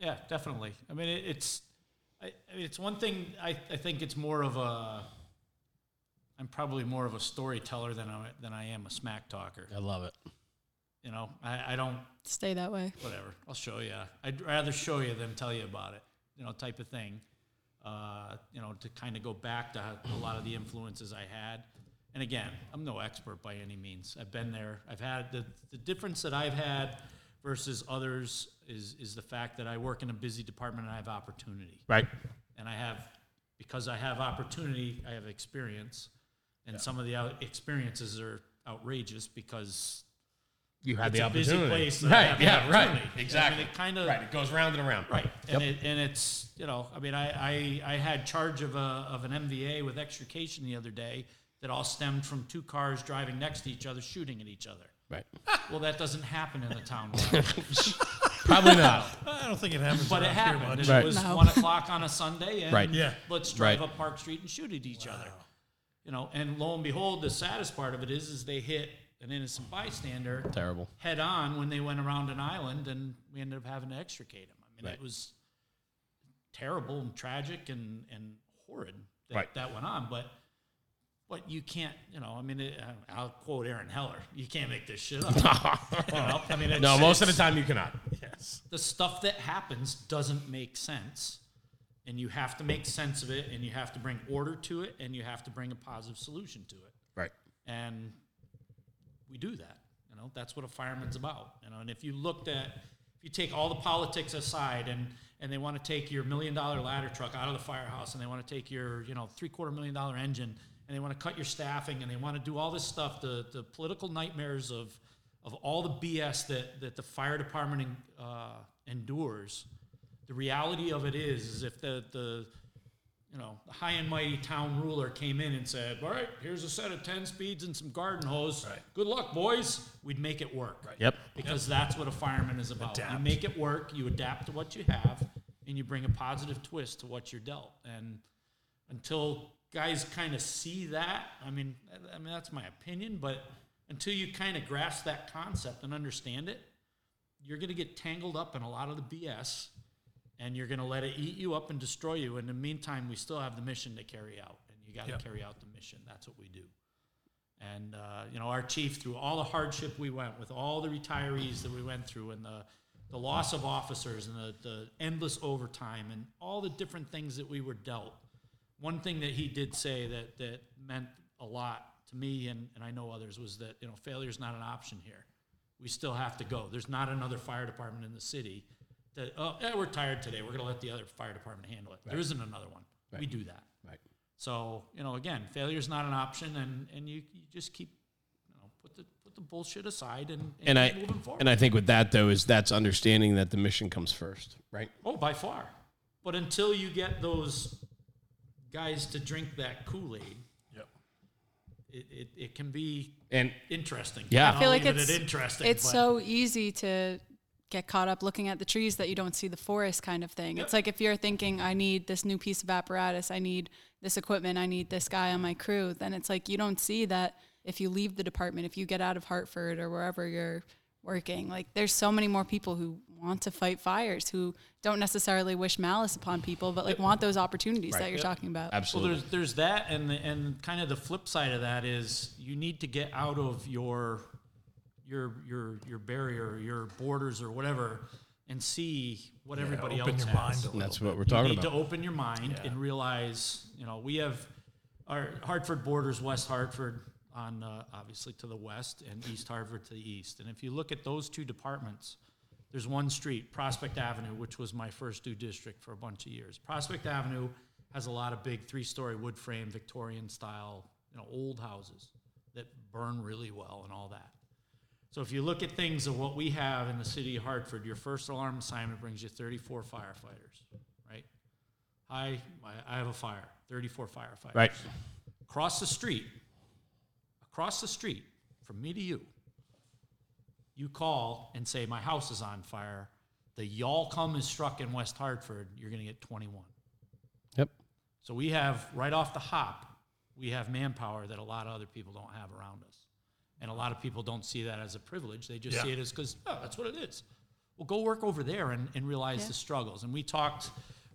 Yeah, definitely. I mean, it, it's I, I mean, it's one thing. I, I think it's more of a. I'm probably more of a storyteller than I than I am a smack talker. I love it. You know, I, I don't Stay that way. whatever. I'll show you. I'd rather show you than tell you about it. You know, type of thing. Uh, you know, to kind of go back to a lot of the influences I had. And again, I'm no expert by any means. I've been there. I've had the the difference that I've had versus others is is the fact that I work in a busy department and I have opportunity Right. and I have because I have opportunity, I have experience, and some of the out- experiences are outrageous because You had it's the a busy opportunity. place. that Right. Yeah. Right. opportunity. I mean, Exactly. it kind of right. It goes round and around. right, and it, and it's you know, I mean, I, I I had charge of a of an MVA with extrication the other day that all stemmed from two cars driving next to each other, shooting at each other. Right. Well, that doesn't happen in the town, where I live. Probably not. I don't think it happens. but it around here happened. much. Right. It was No. one o'clock on a Sunday, and Right. Yeah. let's drive Right. up Park Street and shoot at each other. You know, and lo and behold, the saddest part of it is, is they hit an innocent bystander Terrible. head on when they went around an island, and we ended up having to extricate him. I mean, Right. it was terrible and tragic and and horrid that Right. that went on, but. But you can't, you know. I mean, it, uh, I'll quote Aaron Heller: "You can't make this shit up." You know? I mean, No, most of the time you cannot. Yes. the stuff that happens doesn't make sense and you have to make sense of it and you have to bring order to it and you have to bring a positive solution to it Right. and we do that you know that's what a fireman's about you know and if you looked at if you take all the politics aside and and they want to take your million dollar ladder truck out of the firehouse and they want to take your you know three quarter million dollar engine and they want to cut your staffing and they want to do all this stuff the the political nightmares of of all the BS that that the fire department uh, endures the reality of it is is if the the you know, the high and mighty town ruler came in and said, "All right, here's a set of ten speeds and some garden hose. Right. Good luck, boys." We'd make it work. Right. Yep. Because that's what a fireman is about. You make it work. You adapt to what you have, and you bring a positive twist to what you're dealt. And until guys kind of see that, I mean, I mean that's my opinion, but until you kind of grasp that concept and understand it, you're going to get tangled up in a lot of the BS and you're going to let it eat you up and destroy you. In the meantime, we still have the mission to carry out, and you got to Yep. carry out the mission. That's what we do. And uh, you know, our chief, through all the hardship we went with, all the retirees that we went through, and the the loss of officers, and the, the endless overtime, and all the different things that we were dealt. One thing that he did say that that meant a lot to me, and, and I know others, was that you know failure is not an option here. We still have to go. There's not another fire department in the city that oh, eh, we're tired today. We're going to let the other fire department handle it. There isn't another one. We do that. Right. So you know, again, failure is not an option, and and you, you just keep you know put the put the bullshit aside and, and, And keep I moving forward. and I think with that though is that's understanding that the mission comes first, right? oh, by far. But until you get those guys to drink that Kool Aid, Yep. it, it, it can be And interesting. Yeah. I feel like leave it it's at interesting. it's but- so easy to get caught up looking at the trees that you don't see the forest kind of thing. It's like if you're thinking I need this new piece of apparatus, I need this equipment, I need this guy on my crew, then it's like you don't see that if you leave the department, if you get out of Hartford or wherever you're working, like there's so many more people who want to fight fires, who don't necessarily wish malice upon people, but like want those opportunities that you're talking about. Well, absolutely. there's there's that, and the, and kind of the flip side of that is you need to get out of your your your your barrier, your borders, or whatever, and see what everybody open else your has. mind a little that's what we're talking about. you need about. to open your mind and realize, you know, we have our Hartford borders West Hartford on uh, obviously to the west and East Hartford to the east. And if you look at those two departments, there's one street, Prospect Avenue, which was my first due district for a bunch of years. Prospect Avenue has a lot of big three-story wood frame Victorian style, you know, old houses that burn really well and all that. So if you look at things of what we have in the city of Hartford, your first alarm assignment brings you 34 firefighters, right? Hi, I, have a fire, 34 firefighters. Right. Across the street, across the street from me to you, you call and say, My house is on fire. The y'all come is struck in West Hartford, you're going to get 21. Yep. So we have, right off the hop, we have manpower that a lot of other people don't have around us. And a lot of people don't see that as a privilege. They just Yeah. see it as because, oh, that's what it is. Well, go work over there and, and realize Yeah. the struggles. And we talked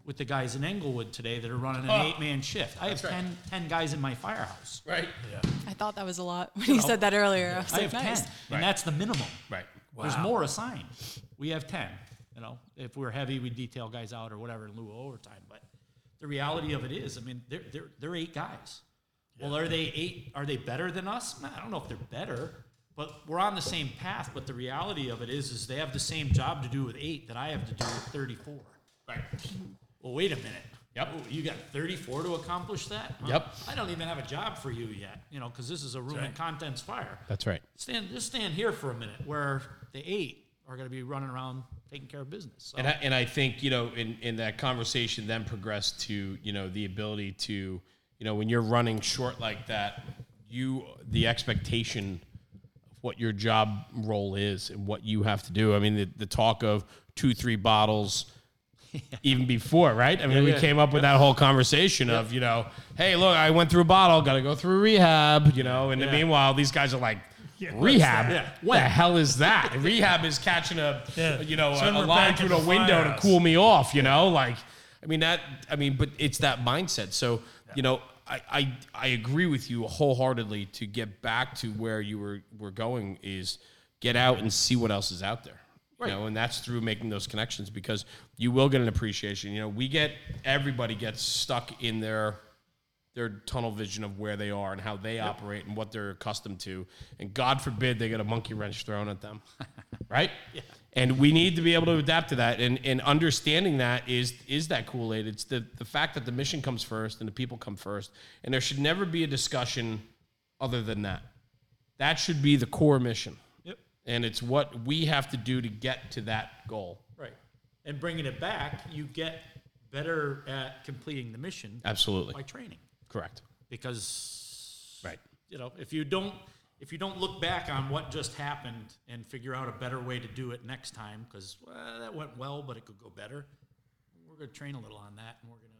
with the guys in Englewood today that are running an Oh, eight man shift. I have right. 10, 10 guys in my firehouse. Right. Yeah. I thought that was a lot when you said that earlier. I was I like, have nice. 10, and that's the minimum. Right. There's more assigned. We have 10. You know, if we're heavy, we detail guys out or whatever in lieu of overtime. But the reality of it is, I mean, they're, they're, they're eight guys. Well, are they eight? Are they better than us? I don't know if they're better, but we're on the same path. But the reality of it is, is they have the same job to do with eight that I have to do with 34. Right. Well, wait a minute. Yep. Oh, you got 34 to accomplish that? Huh? Yep. I don't even have a job for you yet, you know, because this is a room and right. contents fire That's right. stand just stand here for a minute where the eight are going to be running around taking care of business. So, And I, and I think, you know, in, in that conversation then progressed to, you know, the ability to, you know, when you're running short like that, you, the expectation of what your job role is and what you have to do. I mean, the, the talk of two, three bottles, even before, right? I mean, we yeah. came up with that whole conversation of, you know, hey, look, I went through a bottle, got to go through rehab, you know, and then Yeah. meanwhile, these guys are like, rehab? Yeah. What the hell is that? rehab is catching a, Yeah. you know, Send a, a line through in the the window to cool me off, you know? Like, I mean, that, I mean, but it's that mindset. So, you know, I, I, I agree with you wholeheartedly to get back to where you were, were going is get out and see what else is out there. You know, and that's through making those connections because you will get an appreciation. You know, we get everybody gets stuck in their their tunnel vision of where they are and how they operate and what they're accustomed to. And God forbid they get a monkey wrench thrown at them. right? And we need to be able to adapt to that. And and understanding that is is that Kool-Aid. It's the the fact that the mission comes first and the people come first. And there should never be a discussion other than that. That should be the core mission. Yep. And it's what we have to do to get to that goal. right. And bringing it back, you get better at completing the mission Absolutely. by training. Correct. Because Right. you know, if you don't if you don't look back on what just happened and figure out a better way to do it next time, because well, that went well, but it could go better. We're going to train a little on that, and we're going to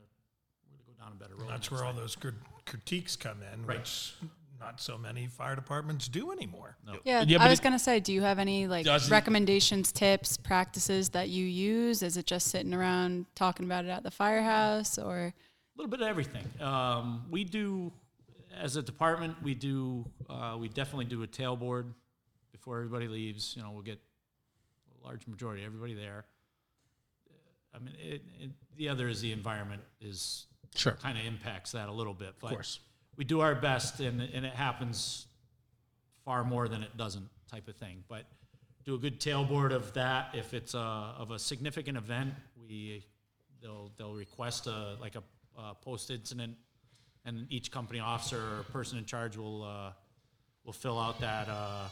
we're going to go down a better road. That's next where all time. those good critiques come in, Right. which not so many fire departments do anymore. Yeah, Yeah, I was gonna say, do you have any like recommendations, tips, practices that you use? Is it just sitting around talking about it at the firehouse, or a little bit of everything. Um, we do, as a department, we do, uh, we definitely do a tailboard before everybody leaves. You know, we'll get a large majority, everybody there. I mean, it, it, the other is the environment is Sure. kind of impacts that a little bit. But of course. we do our best, and, and it happens far more than it doesn't, type of thing. But do a good tailboard of that. If it's a, of a significant event, we they'll they'll request a like a, a post incident, and each company officer or person in charge will uh, will fill out that uh,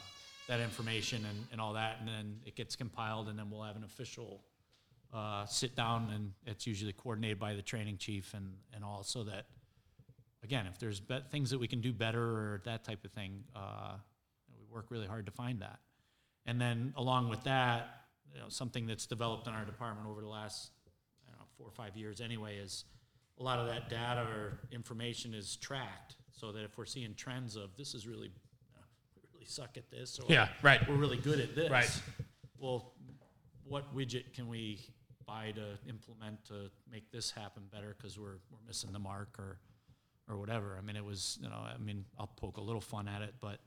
that information and, and all that, and then it gets compiled, and then we'll have an official uh, sit down, and it's usually coordinated by the training chief and and all, so that again, if there's be- things that we can do better or that type of thing, uh, we work really hard to find that. And then along with that, you know, something that's developed in our department over the last I don't know, four or five years anyway is a lot of that data or information is tracked so that if we're seeing trends of this is really, know, we really suck at this or Yeah, right. we're really good at this. Right. Well, what widget can we buy to implement to make this happen better because we're, we're missing the mark or, or whatever. I mean, it was, you know, I mean, I'll poke a little fun at it, but,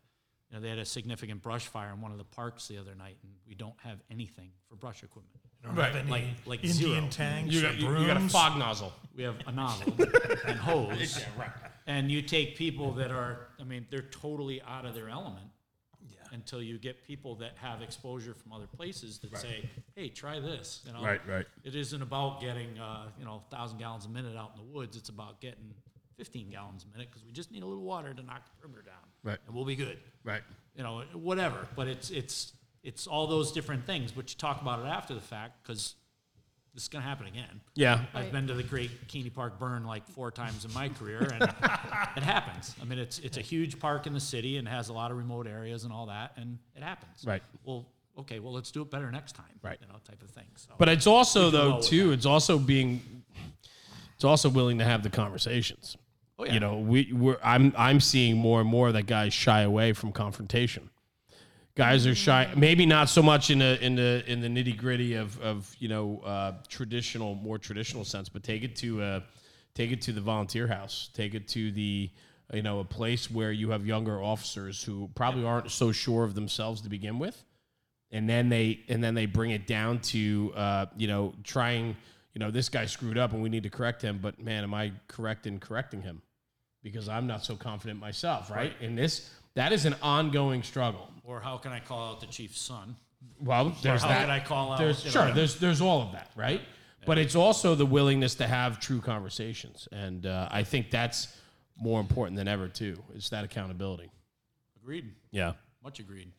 you know, they had a significant brush fire in one of the parks the other night and we don't have anything for brush equipment. You don't Right. have any Like- like Indian zero. tanks You got, you, you got a fog nozzle. We have a nozzle and hose. Yeah, right. And you take people that are, I mean, they're totally out of their element Yeah. until you get people that have exposure from other places that say, "Hey, try this." You know, Right, right. It isn't about getting, uh, you know, thousand gallons a minute out in the woods. It's about getting 15 gallons a minute because we just need a little water to knock the perimeter down, Right. And we'll be good. Right. You know, whatever. But it's it's it's all those different things. But you talk about it after the fact because this is going to happen again. Yeah. I've Right. been to the Great Keney Park burn like four times in my career, and it happens. I mean, it's it's a huge park in the city and has a lot of remote areas and all that, and it happens. Right. Well, okay. Well, let's do it better next time. Right. You know, type of thing. So. But it's also do well though too. It's also being. It's also willing to have the conversations. Oh, yeah. You know, we we're I'm I'm seeing more and more that guys shy away from confrontation. Guys are shy, maybe not so much in the in the in the nitty gritty of of you know uh, traditional, more traditional sense, but take it to uh, take it to the volunteer house, take it to the you know a place where you have younger officers who probably aren't so sure of themselves to begin with, and then they and then they bring it down to uh, you know trying you know this guy screwed up and we need to correct him, but man, am I correct in correcting him? Because I'm not so confident myself, right? And this that is an ongoing struggle. or how can I call out the chief's son? Well, there's how that. I call out, There's sure. know- There's there's all of that, right? But it's also the willingness to have true conversations, and uh, I think that's more important than ever too. It's that accountability. Agreed. Yeah. Much agreed.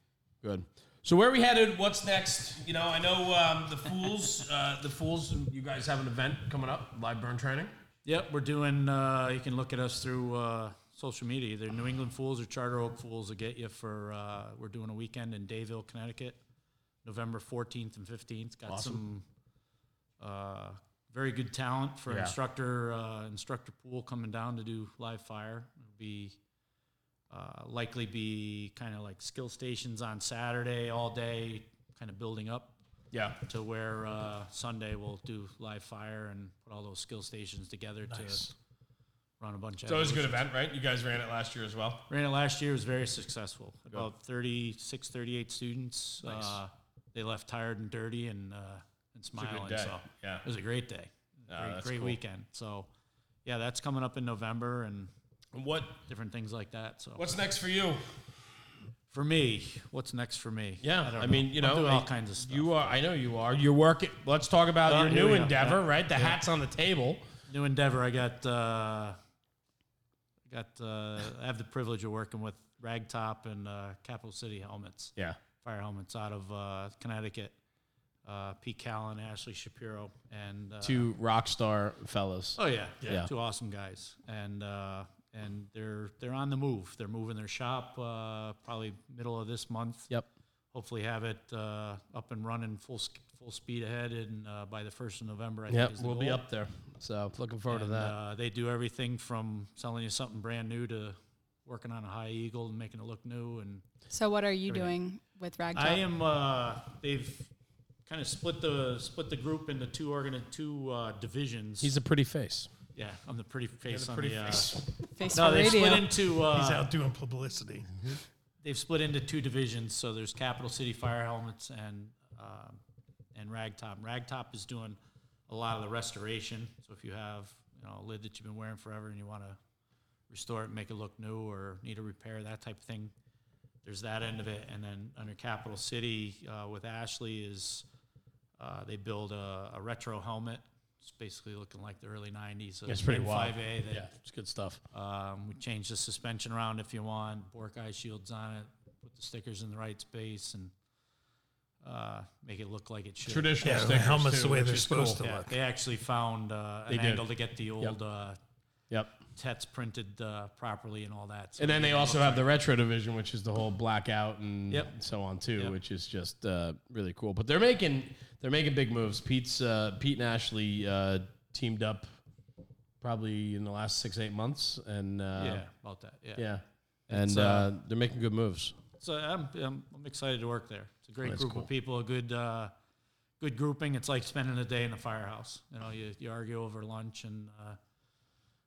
Good. So where are we headed? What's next? You know, I know um, the fools. Uh, the fools. You guys have an event coming up, live burn training. Yep, we're doing. Uh, you can look at us through uh, social media. Either New England Fools or Charter Oak Fools will get you for. Uh, we're doing a weekend in Dayville, Connecticut, November 14th and 15th. Got some uh, very good talent for Yeah. instructor uh, instructor pool coming down to do live fire. It'll be uh, likely be kind of like skill stations on Saturday all day, kind of building up Yeah. to where uh, Sunday we'll do live fire and put all those skill stations together Nice. to run a bunch of. So it was a good event, right? You guys ran it last year as well. Ran it last year. It was very successful. About 36, 38 students. Nice. Uh, they left tired and dirty and uh, and smiling. good. So Yeah. it was a great day. Ah, great great cool. weekend. So yeah, that's coming up in November and And what different things like that. So What's next for you? For me, what's next for me? Yeah, don't I, mean, you know, all I- kinds of stuff. You are. I know you are. You're working. Let's talk about Uh, your new endeavor, Yeah. right? The hats on the table. new endeavor. I got uh, got uh, I have the privilege of working with Ragtop and uh, Capital City Helmets, Yeah. fire helmets out of uh, Connecticut. uh, Pete Callen, Ashley Shapiro, and uh, Two rock star fellas. Oh yeah, Yeah. two awesome guys, and uh, and they're they're on the move. They're moving their shop uh, probably middle of this month. Yep. Hopefully, have it uh, up and running full full speed ahead, and uh, by the first of November, I Yep. think is the We'll be up there. So looking forward And, to that. Uh, they do everything from selling you something brand new to working on a high eagle and making it look new. And So what are you doing with Ragtop? I am. Uh, they've kind of split the split the group into two organ two uh, divisions. He's a pretty face. Yeah, I'm the pretty face on pretty the. Uh, face. Face no, for they radio. split into. Uh, He's out doing publicity. they've split into two divisions. So there's Capital City Fire Helmets and um, and Ragtop. Ragtop is doing a lot of the restoration. So if you have you know a lid that you've been wearing forever and you want to restore it, make it look new, or need a repair, that type of thing, there's that end of it. And then under Capital City uh, with Ashley is uh, they build a, a retro helmet. It's basically looking like the early '90s. a It's pretty wild. 5A that Yeah, it's good stuff. um, we changed the suspension around if you want, Bourke eye shields on it, put the stickers in the right space, and uh, make it look like it should. Traditional Yeah, the stickers helmet's too, the way which they're is supposed cool. to Yeah, look. they actually found uh, They an did. angle to get the old uh, Yep. TETs printed uh, properly and all that. So And then they also have the retro division, which is the whole blackout and Yep. so on too, Yep. which is just uh, really cool. But they're making they're making big moves. Pete's uh, Pete and Ashley uh, teamed up probably in the last six eight months, and uh, yeah, about that. Yeah. yeah, and uh, they're making good moves. So I'm, I'm I'm excited to work there. It's a great That's group cool. of people, a good uh, good grouping. It's like spending a day in the firehouse. You know, you, you argue over lunch and uh,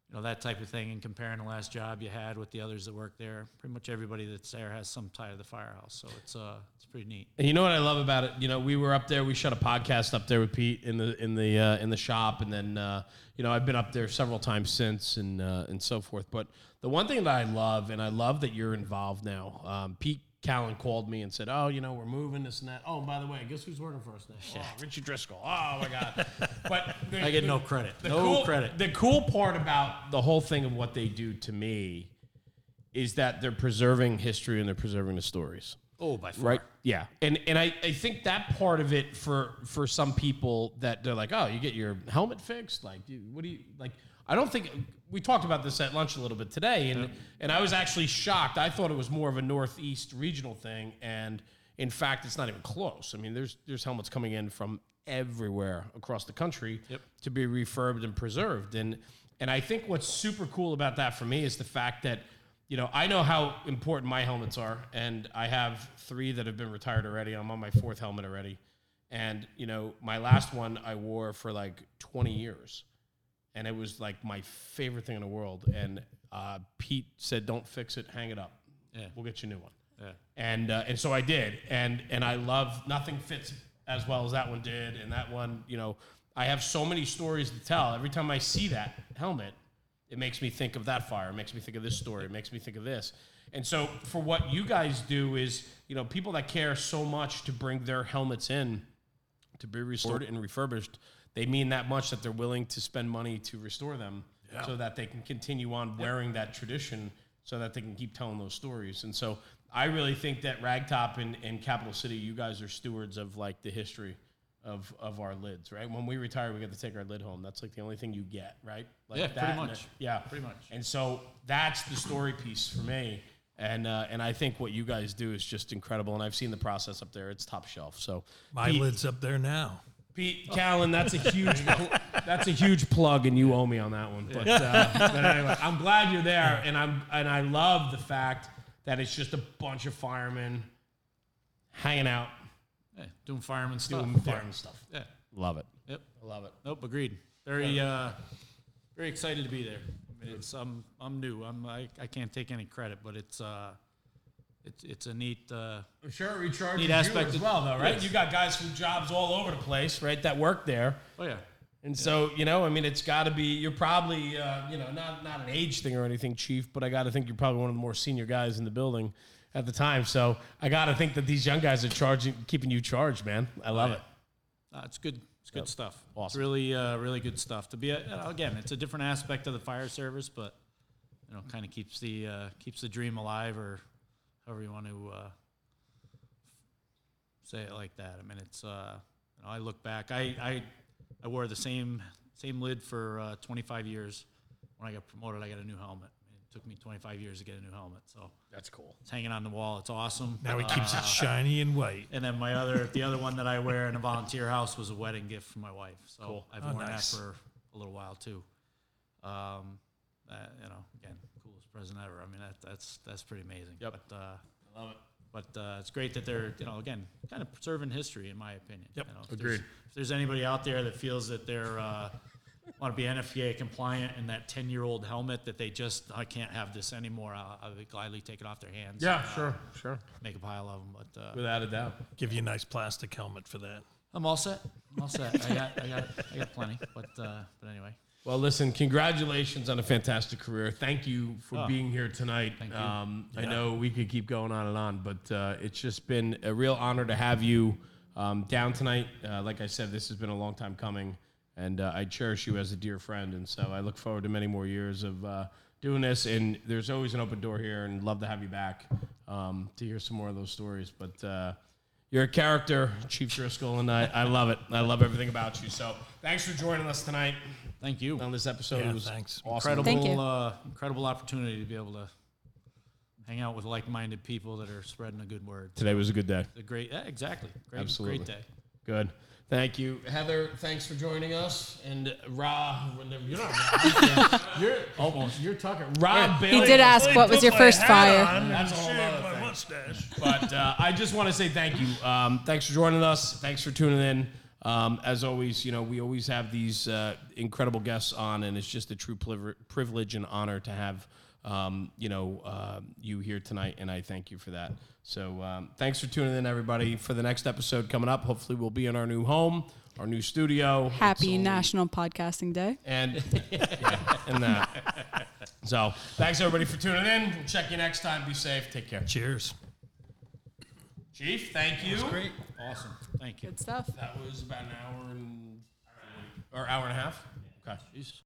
you know that type of thing, and comparing the last job you had with the others that work there. Pretty much everybody that's there has some tie to the firehouse, so it's uh it's pretty neat. And you know what I love about it? You know, we were up there. We shot a podcast up there with Pete in the in the uh, in the shop, and then uh, you know I've been up there several times since, and uh, and so forth. But the one thing that I love, and I love that you're involved now. Um, Pete Callen called me and said, "Oh, you know, we're moving this and that. Oh, and by the way, guess who's working for us now? Oh, Richie Driscoll. Oh my God! But the- I get the- no credit. No cool, credit. The cool part about the whole thing of what they do to me is that they're preserving history and they're preserving the stories. Oh, by far. Right. Yeah. And and I, I think that part of it for for some people that they're like, oh, you get your helmet fixed. Like, you, what do you like? I don't think we talked about this at lunch a little bit today, and and I was actually shocked. I thought it was more of a northeast regional thing, and in fact, it's not even close. I mean, there's there's helmets coming in from everywhere across the country Yep. to be refurbed and preserved, and and I think what's super cool about that for me is the fact that you know, I know how important my helmets are, and I have three that have been retired already. I'm on my fourth helmet already. And, you know, my last one I wore for like 20 years. And it was like my favorite thing in the world. And uh, Pete said, don't fix it, hang it up. Yeah. We'll get you a new one. Yeah. And, uh, and so I did. And, and I love nothing fits as well as that one did. And that one, you know, I have so many stories to tell. Every time I see that helmet, it makes me think of that fire. It makes me think of this story. It makes me think of this. And so, for what you guys do is, you know, people that care so much to bring their helmets in to be restored and refurbished, they mean that much that they're willing to spend money to restore them so that they can continue on wearing that tradition so that they can keep telling those stories. And so, I really think that Ragtop and, and Capital City, you guys are stewards of like the history of, of our lids, right? When we retire, we get to take our lid home. That's like the only thing you get, right? Like Yeah, pretty that and much. it- yeah, Pretty much. And so that's the story piece for me. And uh, and I think what you guys do is just incredible. And I've seen the process up there; it's top shelf. So My Pete, lid's up there now. Pete Callen, that's a huge that's a huge plug, and you owe me on that one. But, uh, but anyway, I'm glad you're there, and I'm and I love the fact that it's just a bunch of firemen hanging out Yeah, doing fireman stuff. doing Yeah. fireman stuff. Yeah. Love it. Yep. I love it. Nope. Agreed. Very, uh, very excited to be there. I mean, it's I'm I'm new. I'm I, I can't take any credit, but it's uh, it's it's a neat. Uh, I'm sure it recharges Neat aspect as well, though, right? Yes. You got guys from jobs all over the place, right? That work there. oh yeah. And so, you know, I mean, it's got to be. You're probably, uh, you know, not not an age thing or anything, Chief, but I got to think you're probably one of the more senior guys in the building at the time. So I got to think that these young guys are charging, keeping you charged, man. I love it. Uh, it's good. It's good stuff. It's Awesome. really, uh, really good stuff. To be a, uh, again, it's a different aspect of the fire service, but you know, kind of keeps the uh, keeps the dream alive, or however you want to uh, say it like that. I mean, it's uh, you know, I look back. I, I I wore the same same lid for uh, 25 years. When I got promoted, I got a new helmet. It took me 25 years to get a new helmet, so That's cool. it's hanging on the wall. It's awesome. Now he Uh, keeps it shiny and white. and then my other, the other one that I wear in a volunteer house was a wedding gift from my wife. So I've Oh, worn nice. that for a little while too. Um, uh, you know, again, coolest present ever. I mean, that, that's that's pretty amazing. Yep. But uh, I love it. but uh, it's great that they're, you know, again, kind of preserving history, in my opinion. Yep. You know, if Agreed. There's, if there's anybody out there that feels that they're uh, want to be NFPA compliant and that 10 year old helmet that they just I can't have this anymore, I'll, I would gladly take it off their hands. Yeah, and, uh, sure, sure. Make a pile of them, but uh, Without a doubt. Give you a nice plastic helmet for that. I'm all set. I'm all set. I got, I got, I got plenty. But, uh, but anyway, Well, listen, congratulations on a fantastic career. Thank you for Oh, being here tonight. thank you. Um, I know we could keep going on and on, but uh, it's just been a real honor to have you um, down tonight. Uh, like I said, this has been a long time coming, and uh, I cherish you as a dear friend. And so I look forward to many more years of uh, doing this. And there's always an open door here, and love to have you back um, to hear some more of those stories. But uh, you're a character, Chief Driscoll, and I, I love it. I love everything about you. So thanks for joining us tonight thank you. on this episode. Yeah, it was thanks. awesome. Incredible, Thank you. Uh, incredible opportunity to be able to hang out with like-minded people that are spreading a good word. Today was a good day. A great, yeah, exactly. Great, Absolutely. great day. Good. Thank you, Heather. Thanks for joining us, and Ra. You're not. Ra. You're almost. You're talking. Rob He Bailey. did ask what was your first fire. That's a whole Shave other my thing. mustache. But uh, I just want to say thank you. Um, thanks for joining us. Thanks for tuning in. Um, as always, you know we always have these uh, incredible guests on, and it's just a true pliv- privilege and honor to have um, you know uh, you here tonight, and I thank you for that. So um, thanks for tuning in, everybody. For the next episode coming up, hopefully we'll be in our new home, our new studio. Happy only- National Podcasting Day. and yeah, and that. So thanks everybody for tuning in. We'll check you next time. Be safe. Take care. Cheers. Chief, thank you. Great. Awesome. Thank you. Good stuff. That was about an hour and or hour and a half. Okay. Jeez.